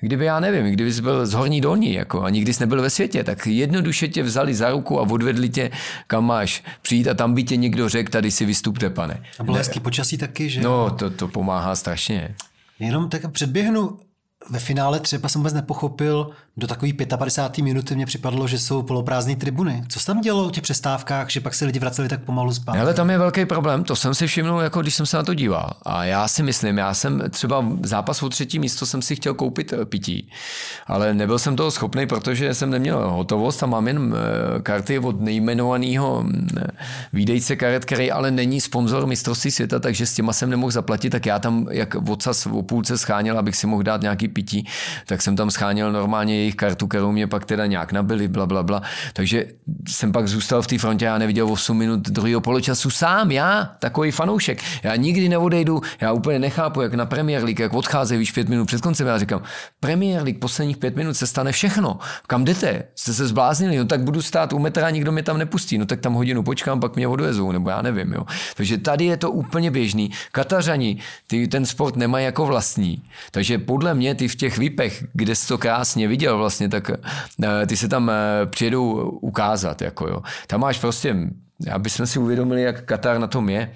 kdyby já nevím, kdyby jsi byl z horní dolní jako, a nikdy jsi nebyl ve světě, tak jednoduše tě vzali za ruku a odvedli tě, kam máš přijít a tam by tě někdo řekl, tady si vystupte, pane. A bylo hezký počasí taky, že? No, to, to pomáhá strašně. Jenom tak předběhnu ve finále třeba jsem vůbec nepochopil, do takový 55. minuty mě připadlo, že jsou poloprázdné tribuny. Co se tam dělo o těch přestávkách, že pak se lidi vraceli tak pomalu zpátky? Ale tam je velký problém, to jsem si všimnul, jako když jsem se na to díval. A já si myslím, já jsem třeba zápas o třetí místo jsem si chtěl koupit eh, pití, ale nebyl jsem toho schopný, protože jsem neměl hotovost a mám jen eh, karty od nejmenovaného eh, výdejce karet, který ale není sponzor mistrovství světa, takže s těma jsem nemohl zaplatit, tak já tam jak odsaz o půlce scháněl, abych si mohl dát nějaký pití, tak jsem tam scháněl normálně jejich kartu, kterou mě pak teda nějak nabili, bla, bla, bla. Takže jsem pak zůstal v té frontě, já neviděl 8 minut druhého poločasu sám, já, takový fanoušek. Já nikdy neodejdu, já úplně nechápu, jak na Premier League, jak odcházejí víš pět minut před koncem. Já říkám, Premier League posledních pět minut se stane všechno. Kam jdete? Jste se zbláznili? No tak budu stát u metra, nikdo mě tam nepustí. No tak tam hodinu počkám, pak mě odvezou, nebo já nevím. Jo. Takže tady je to úplně běžný. Katařani, ty ten sport nemají jako vlastní. Takže podle mě ty v těch výpech, kde jsi to krásně viděl vlastně, tak eh, ty se tam eh, přijedou ukázat. Jako jo. Tam máš prostě, aby jsme si uvědomili, jak Katar na tom je.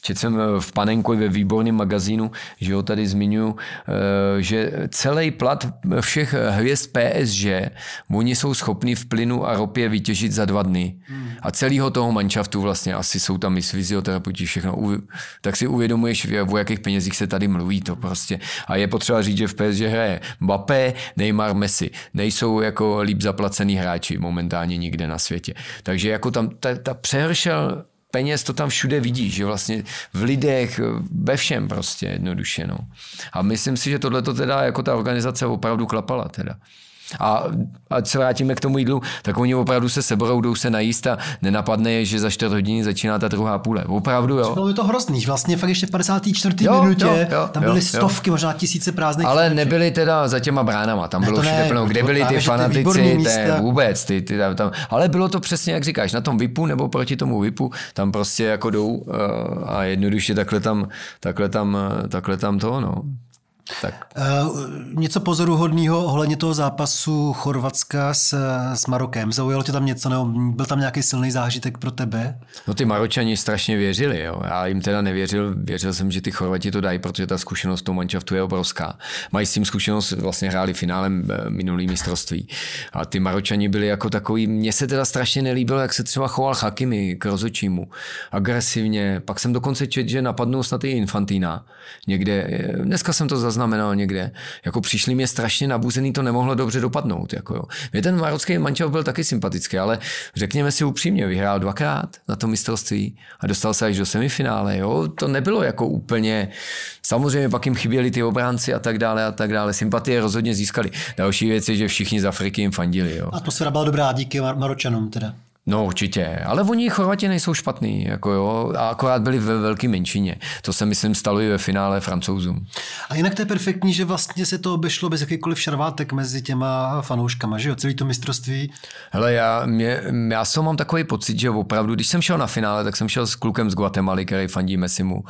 Četl jsem eh, v Panenko ve výborném magazínu, že ho tady zmiňuji, eh, že celý plat všech hvězd PSG, oni jsou schopni v plynu a ropě vytěžit za dva dny. Hmm. A celého toho manšaftu vlastně, asi jsou tam i fyzioterapeuti, všechno. Tak si uvědomuješ, o jakých penězích se tady mluví to prostě. A je potřeba říct, že v PSG hraje Mbappé, Neymar, Messi. Nejsou jako líp zaplacený hráči momentálně nikde na světě. Takže jako tam ta, ta přehršel peněz to tam všude vidíš, že vlastně v lidech, ve všem prostě jednoduše. No. A myslím si, že tohle to teda jako ta organizace opravdu klapala teda. A ať se vrátíme k tomu jídlu, tak oni opravdu se seberou, jdou se najíst a nenapadne je, že za 4 hodiny začíná ta druhá půle. Opravdu, jo. Bylo to hrozný. Vlastně fakt ještě v 54. Jo, minutě jo, jo, tam byly jo, stovky, jo. možná tisíce prázdných. Ale nebyly teda za těma bránama, tam ne, bylo všude plno. Kde byli ty fanatici, ty vůbec, ty, ty, tam, tam, ale bylo to přesně, jak říkáš, na tom VIPu nebo proti tomu VIPu, tam prostě jako jdou uh, a jednoduše takhle tam, takhle tam, eh, takhle tam to, no. Tak. Uh, něco pozoruhodného ohledně toho zápasu Chorvatska s, s Marokem. Zaujalo tě tam něco, nebo byl tam nějaký silný zážitek pro tebe? No ty Maročani strašně věřili, jo. Já jim teda nevěřil, věřil jsem, že ty Chorvati to dají, protože ta zkušenost toho manšaftu je obrovská. Mají s tím zkušenost, vlastně hráli finálem eh, minulý mistrovství. A ty Maročani byli jako takový, mně se teda strašně nelíbilo, jak se třeba choval Hakimi k rozočímu. Agresivně. Pak jsem dokonce čet, že napadnul snad i Infantina. Někde, eh, dneska jsem to zaznamenal zaznamenal někde. Jako přišli mě strašně nabuzený, to nemohlo dobře dopadnout. Jako jo. Mě ten marocký mančov byl taky sympatický, ale řekněme si upřímně, vyhrál dvakrát na to mistrovství a dostal se až do semifinále. Jo. To nebylo jako úplně, samozřejmě pak jim chyběli ty obránci a tak dále a tak dále. Sympatie rozhodně získali. Další věc je, že všichni z Afriky jim fandili. Jo. Atmosféra byla dobrá díky Maročanům teda. No určitě, ale oni Chorvati nejsou špatný, jako jo, a akorát byli ve velké menšině. To se myslím stalo i ve finále francouzům. A jinak to je perfektní, že vlastně se to obešlo bez jakýkoliv šarvátek mezi těma fanouškama, že jo, celý to mistrovství. Hele, já, mě, já jsem mám takový pocit, že opravdu, když jsem šel na finále, tak jsem šel s klukem z Guatemaly, který fandí Messimu.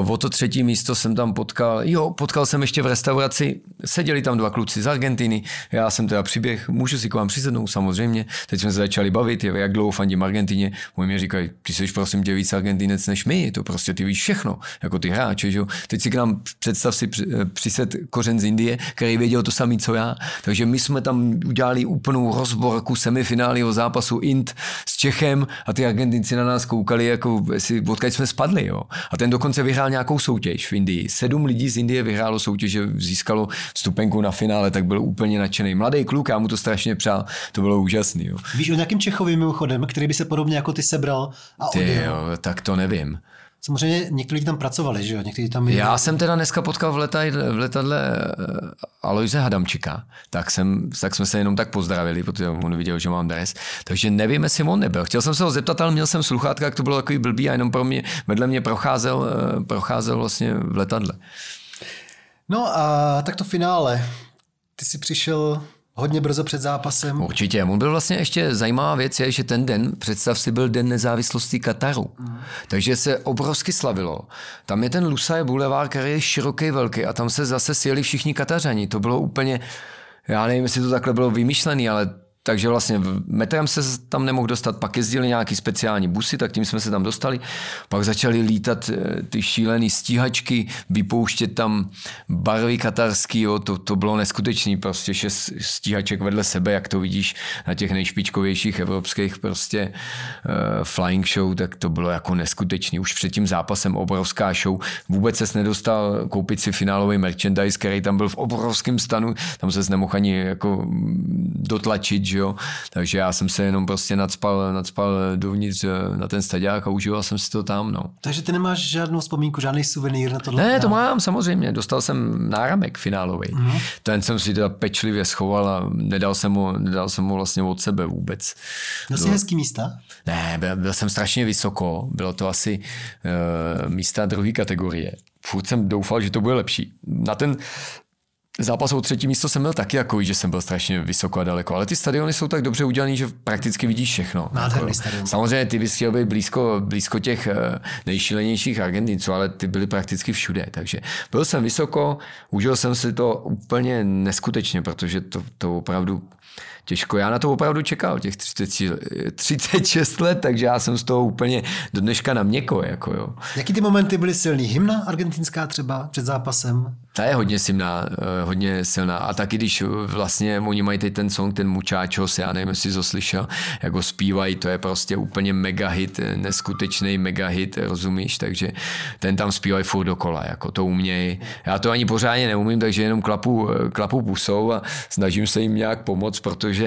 Uh, o to třetí místo jsem tam potkal, jo, potkal jsem ještě v restauraci, seděli tam dva kluci z Argentiny, já jsem teda přiběh, můžu si k vám přisednout, samozřejmě, teď jsme se začali bavit, bavit, jak dlouho fandím Argentině. Oni mi říkají, ty jsi prosím tě víc Argentinec než my, to prostě ty víš všechno, jako ty hráči. Že? Teď si k nám představ si přised kořen z Indie, který věděl to samý, co já. Takže my jsme tam udělali úplnou rozborku semifináliho zápasu Int s Čechem a ty Argentinci na nás koukali, jako si, odkud jsme spadli. Jo? A ten dokonce vyhrál nějakou soutěž v Indii. Sedm lidí z Indie vyhrálo soutěž, že získalo vstupenku na finále, tak byl úplně nadšený. Mladý kluk, já mu to strašně přál, to bylo úžasný. Jo. Víš o nějakém Čechovi, Čechovi mimochodem, který by se podobně jako ty sebral a Ty jo, tak to nevím. Samozřejmě někteří tam pracovali, že jo? Někteří tam Já jsem teda dneska potkal v, letadle, v letadle eh, Aloise Hadamčika, tak, jsem, tak jsme se jenom tak pozdravili, protože on viděl, že mám dres. Takže nevím, jestli on nebyl. Chtěl jsem se ho zeptat, ale měl jsem sluchátka, jak to bylo takový blbý a jenom pro mě, vedle mě procházel, eh, procházel vlastně v letadle. No a tak to finále. Ty jsi přišel hodně brzo před zápasem. Určitě. On byl vlastně ještě zajímavá věc, je, že ten den, představ si, byl den nezávislosti Kataru. Mm. Takže se obrovsky slavilo. Tam je ten Lusaje Boulevard, který je široký, velký a tam se zase sjeli všichni Katařani. To bylo úplně, já nevím, jestli to takhle bylo vymyšlené, ale takže vlastně metrem se tam nemohl dostat, pak jezdili nějaký speciální busy, tak tím jsme se tam dostali. Pak začaly lítat eh, ty šílené stíhačky, vypouštět tam barvy katarský, jo, to, to bylo neskutečný, prostě šest stíhaček vedle sebe, jak to vidíš na těch nejšpičkovějších evropských prostě uh, flying show, tak to bylo jako neskutečný. Už před tím zápasem obrovská show, vůbec ses nedostal koupit si finálový merchandise, který tam byl v obrovském stanu, tam se nemohl ani jako dotlačit, že že jo. Takže já jsem se jenom prostě nadspal, nadspal dovnitř eh, na ten stadiák a užíval jsem si to tam, no. Takže ty nemáš žádnou vzpomínku, žádný suvenýr na tohle? Ne, to mám samozřejmě. Dostal jsem náramek finálový. Mm-hmm. Ten jsem si teda pečlivě schoval a nedal jsem ho, nedal jsem ho vlastně od sebe vůbec. Měl jsi hezký místa? Ne, byl, byl jsem strašně vysoko. Bylo to asi uh, místa druhé kategorie. Furt jsem doufal, že to bude lepší. Na ten zápas o třetí místo jsem byl taky jako, že jsem byl strašně vysoko a daleko, ale ty stadiony jsou tak dobře udělané, že prakticky vidíš všechno. Nádherný jako, stadion. Samozřejmě ty bys chtěl být blízko, blízko těch eh, nejšílenějších Argentinců, ale ty byly prakticky všude, takže byl jsem vysoko, užil jsem si to úplně neskutečně, protože to, to opravdu těžko. Já na to opravdu čekal, těch 30, 36 let, takže já jsem z toho úplně do dneška na měko. Jako jo. Jaký ty momenty byly silný? Hymna argentinská třeba před zápasem? Ta je hodně silná, eh, hodně silná. A taky, když vlastně oni mají teď ten song, ten Muchachos, já nevím, jestli jsi to slyšel, jak ho zpívají, to je prostě úplně mega hit, neskutečný mega hit, rozumíš? Takže ten tam zpívají furt dokola, jako to umějí. Já to ani pořádně neumím, takže jenom klapu, klapu pusou a snažím se jim nějak pomoct, protože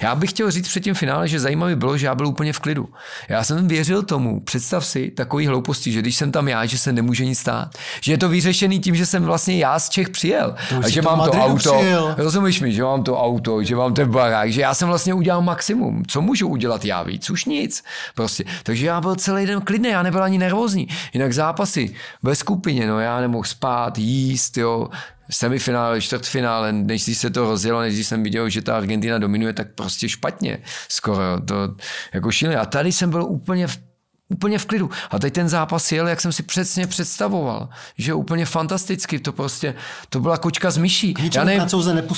já bych chtěl říct před tím finále, že zajímavé bylo, že já byl úplně v klidu. Já jsem věřil tomu, představ si takový hlouposti, že když jsem tam já, že se nemůže nic stát. Že je to vyřešený tím, že jsem vlastně já z Čech přijel. To a že to mám to Madridu auto. přijel. Rozumíš mi, že mám to auto, že mám ten barák, že já jsem vlastně udělal maximum. Co můžu udělat já víc? Už nic. Prostě. Takže já byl celý den klidný, já nebyl ani nervózní. Jinak zápasy ve skupině, no já nemohl spát, jíst, jo semifinále, čtvrtfinále, než se to rozjelo, než jsem viděl, že ta Argentina dominuje, tak prostě špatně skoro, to jako šílené. A tady jsem byl úplně v úplně v klidu. A teď ten zápas jel, jak jsem si přesně představoval, že úplně fantasticky, to prostě, to byla kočka z myší. Já nevím,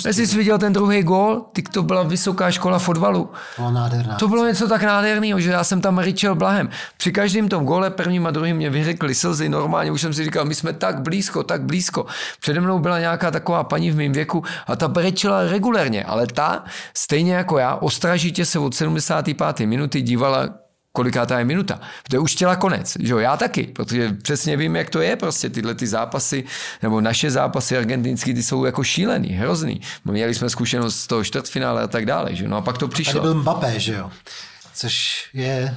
jestli jsi viděl ten druhý gól, ty to byla vysoká škola fotbalu. To bylo nádherná. To bylo něco tak nádherného, že já jsem tam ryčel blahem. Při každém tom gole, prvním a druhým mě vyřekli slzy, normálně už jsem si říkal, my jsme tak blízko, tak blízko. Přede mnou byla nějaká taková paní v mém věku a ta brečela regulérně, ale ta, stejně jako já, ostražitě se od 75. minuty dívala kolikátá je minuta. To je už chtěla konec. Že jo? Já taky, protože přesně vím, jak to je prostě tyhle ty zápasy, nebo naše zápasy argentinský, ty jsou jako šílený, hrozný. Měli jsme zkušenost z toho čtvrtfinále a tak dále. Že? No a pak to přišlo. Tady byl Mbappé, že jo? Což je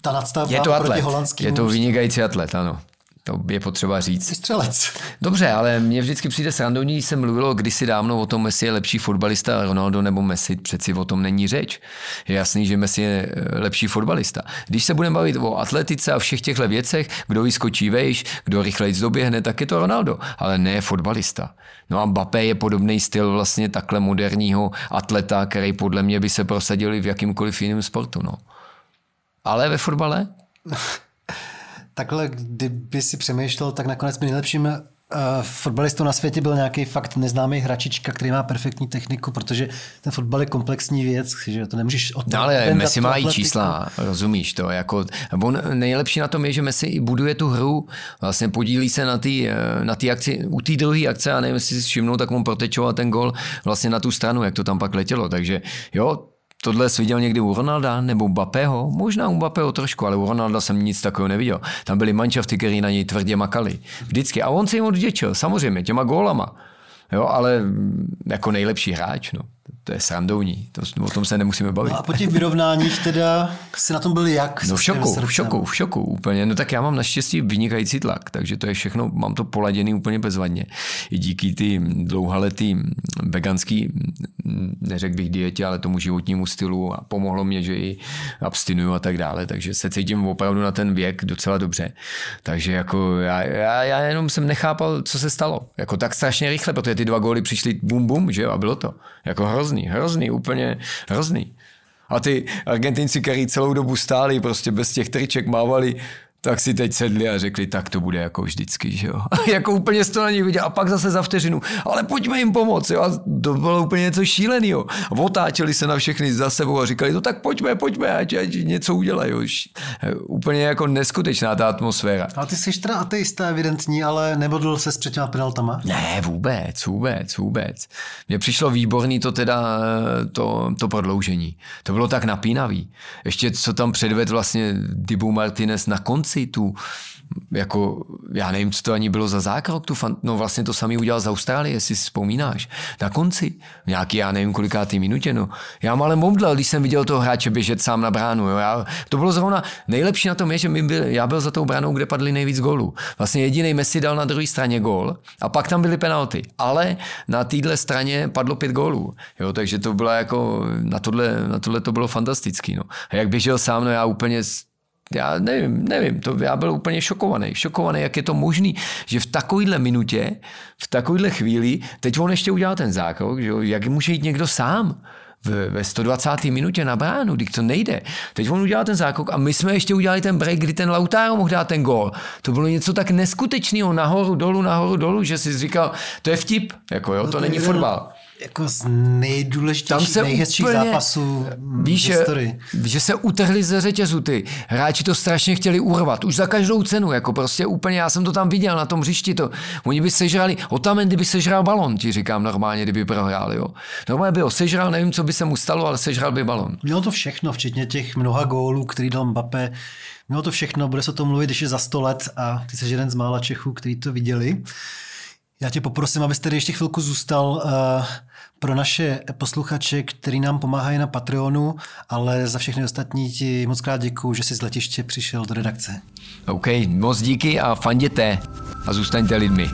ta nadstavba je to atlet, proti Je to vynikající atlet, ano. To je potřeba říct. Střelec. Dobře, ale mně vždycky přijde srandovní, když se mluvilo kdysi dávno o tom, Messi je lepší fotbalista, Ronaldo nebo Messi, přeci o tom není řeč. Je jasný, že Messi je eh, lepší fotbalista. Když se budeme bavit o atletice a všech těchto věcech, kdo vyskočí vejš, kdo rychleji doběhne, tak je to Ronaldo, ale ne fotbalista. No a Mbappé je podobný styl vlastně takhle moderního atleta, který podle mě by se prosadil v jakýmkoliv jiném sportu. No. Ale ve fotbale? takhle, kdyby si přemýšlel, tak nakonec by nejlepším uh, fotbalistou na světě byl nějaký fakt neznámý hračička, který má perfektní techniku, protože ten fotbal je komplexní věc, že to nemůžeš od no, ale Messi má i čísla, rozumíš to. Jako, on nejlepší na tom je, že Messi i buduje tu hru, vlastně podílí se na té na tý akci, u té druhé akce, a nevím, jestli si všimnul, tak on protečoval ten gol vlastně na tu stranu, jak to tam pak letělo. Takže jo, Tohle jsi viděl někdy u Ronalda nebo Bapého? Možná u Bapého trošku, ale u Ronalda jsem nic takového neviděl. Tam byly manšafty, které na něj tvrdě makali. Vždycky. A on se jim odděčil, samozřejmě, těma gólama. Jo, ale jako nejlepší hráč, no to je srandovní, to, o tom se nemusíme bavit. No a po těch vyrovnáních teda si na tom byl jak? No v šoku, v šoku, v šoku úplně. No tak já mám naštěstí vynikající tlak, takže to je všechno, mám to poladěný úplně bezvadně. I díky ty dlouhaletý veganský, neřekl bych dietě, ale tomu životnímu stylu a pomohlo mě, že i abstinuju a tak dále, takže se cítím opravdu na ten věk docela dobře. Takže jako já, já, já jenom jsem nechápal, co se stalo. Jako tak strašně rychle, protože ty dva góly přišly bum bum, že jo, a bylo to. Jako hrozný, hrozný, úplně hrozný. A ty Argentinci, kteří celou dobu stáli, prostě bez těch triček mávali, tak si teď sedli a řekli, tak to bude jako vždycky, že jo. jako úplně to na nich viděl a pak zase za vteřinu, ale pojďme jim pomoct, jo. A to bylo úplně něco šíleného. Otáčeli se na všechny za sebou a říkali, no tak pojďme, pojďme, ať, ať něco udělají. Úplně jako neskutečná ta atmosféra. Ale ty jsi teda ateista evidentní, ale nebodl se s před těma penaltama? Ne, vůbec, vůbec, vůbec. Mně přišlo výborný to teda, to, to prodloužení. To bylo tak napínavý. Ještě co tam předved vlastně Dibu Martinez na konci šanci, tu jako, já nevím, co to ani bylo za zákrok, tu fan, no vlastně to samý udělal z Austrálie, jestli si vzpomínáš, na konci, nějaký, já nevím, kolikátý minutě, no. Já ale momdlel, když jsem viděl toho hráče běžet sám na bránu, jo. Já, to bylo zrovna, nejlepší na tom je, že byl, já byl za tou bránou, kde padly nejvíc gólů. Vlastně jediný Messi dal na druhé straně gól a pak tam byly penalty, ale na téhle straně padlo pět gólů, jo, takže to bylo jako, na tohle, na tohle to bylo fantastický, no. A jak běžel sám, no já úplně já nevím, nevím, to já byl úplně šokovaný, šokovaný, jak je to možný, že v takovýhle minutě, v takovýhle chvíli, teď on ještě udělal ten zákrok, že jo, jak může jít někdo sám v, ve 120. minutě na bránu, když to nejde. Teď on udělal ten zákrok a my jsme ještě udělali ten break, kdy ten Lautaro mohl dát ten gol. To bylo něco tak neskutečného, nahoru, dolů, nahoru, dolů, že si říkal, to je vtip, jako jo, no to, to není fotbal jako z nejdůležitějších, Tam se nejhezčích úplně, zápasů víš, v historii. Že se utrhli ze řetězu ty. Hráči to strašně chtěli urvat. Už za každou cenu. Jako prostě úplně, já jsem to tam viděl na tom hřišti. To. Oni by sežrali, Otamendi by sežral balon, ti říkám normálně, kdyby prohráli. Jo. Normálně by ho sežral, nevím, co by se mu stalo, ale sežral by balon. Mělo to všechno, včetně těch mnoha gólů, který dal Mbappé. Mělo to všechno, bude se to mluvit ještě za sto let a ty jsi jeden z mála Čechů, kteří to viděli. Já tě poprosím, abyste tady ještě chvilku zůstal uh, pro naše posluchače, který nám pomáhají na Patreonu, ale za všechny ostatní ti moc krát děkuju, že jsi z letiště přišel do redakce. OK, moc díky a fanděte a zůstaňte lidmi.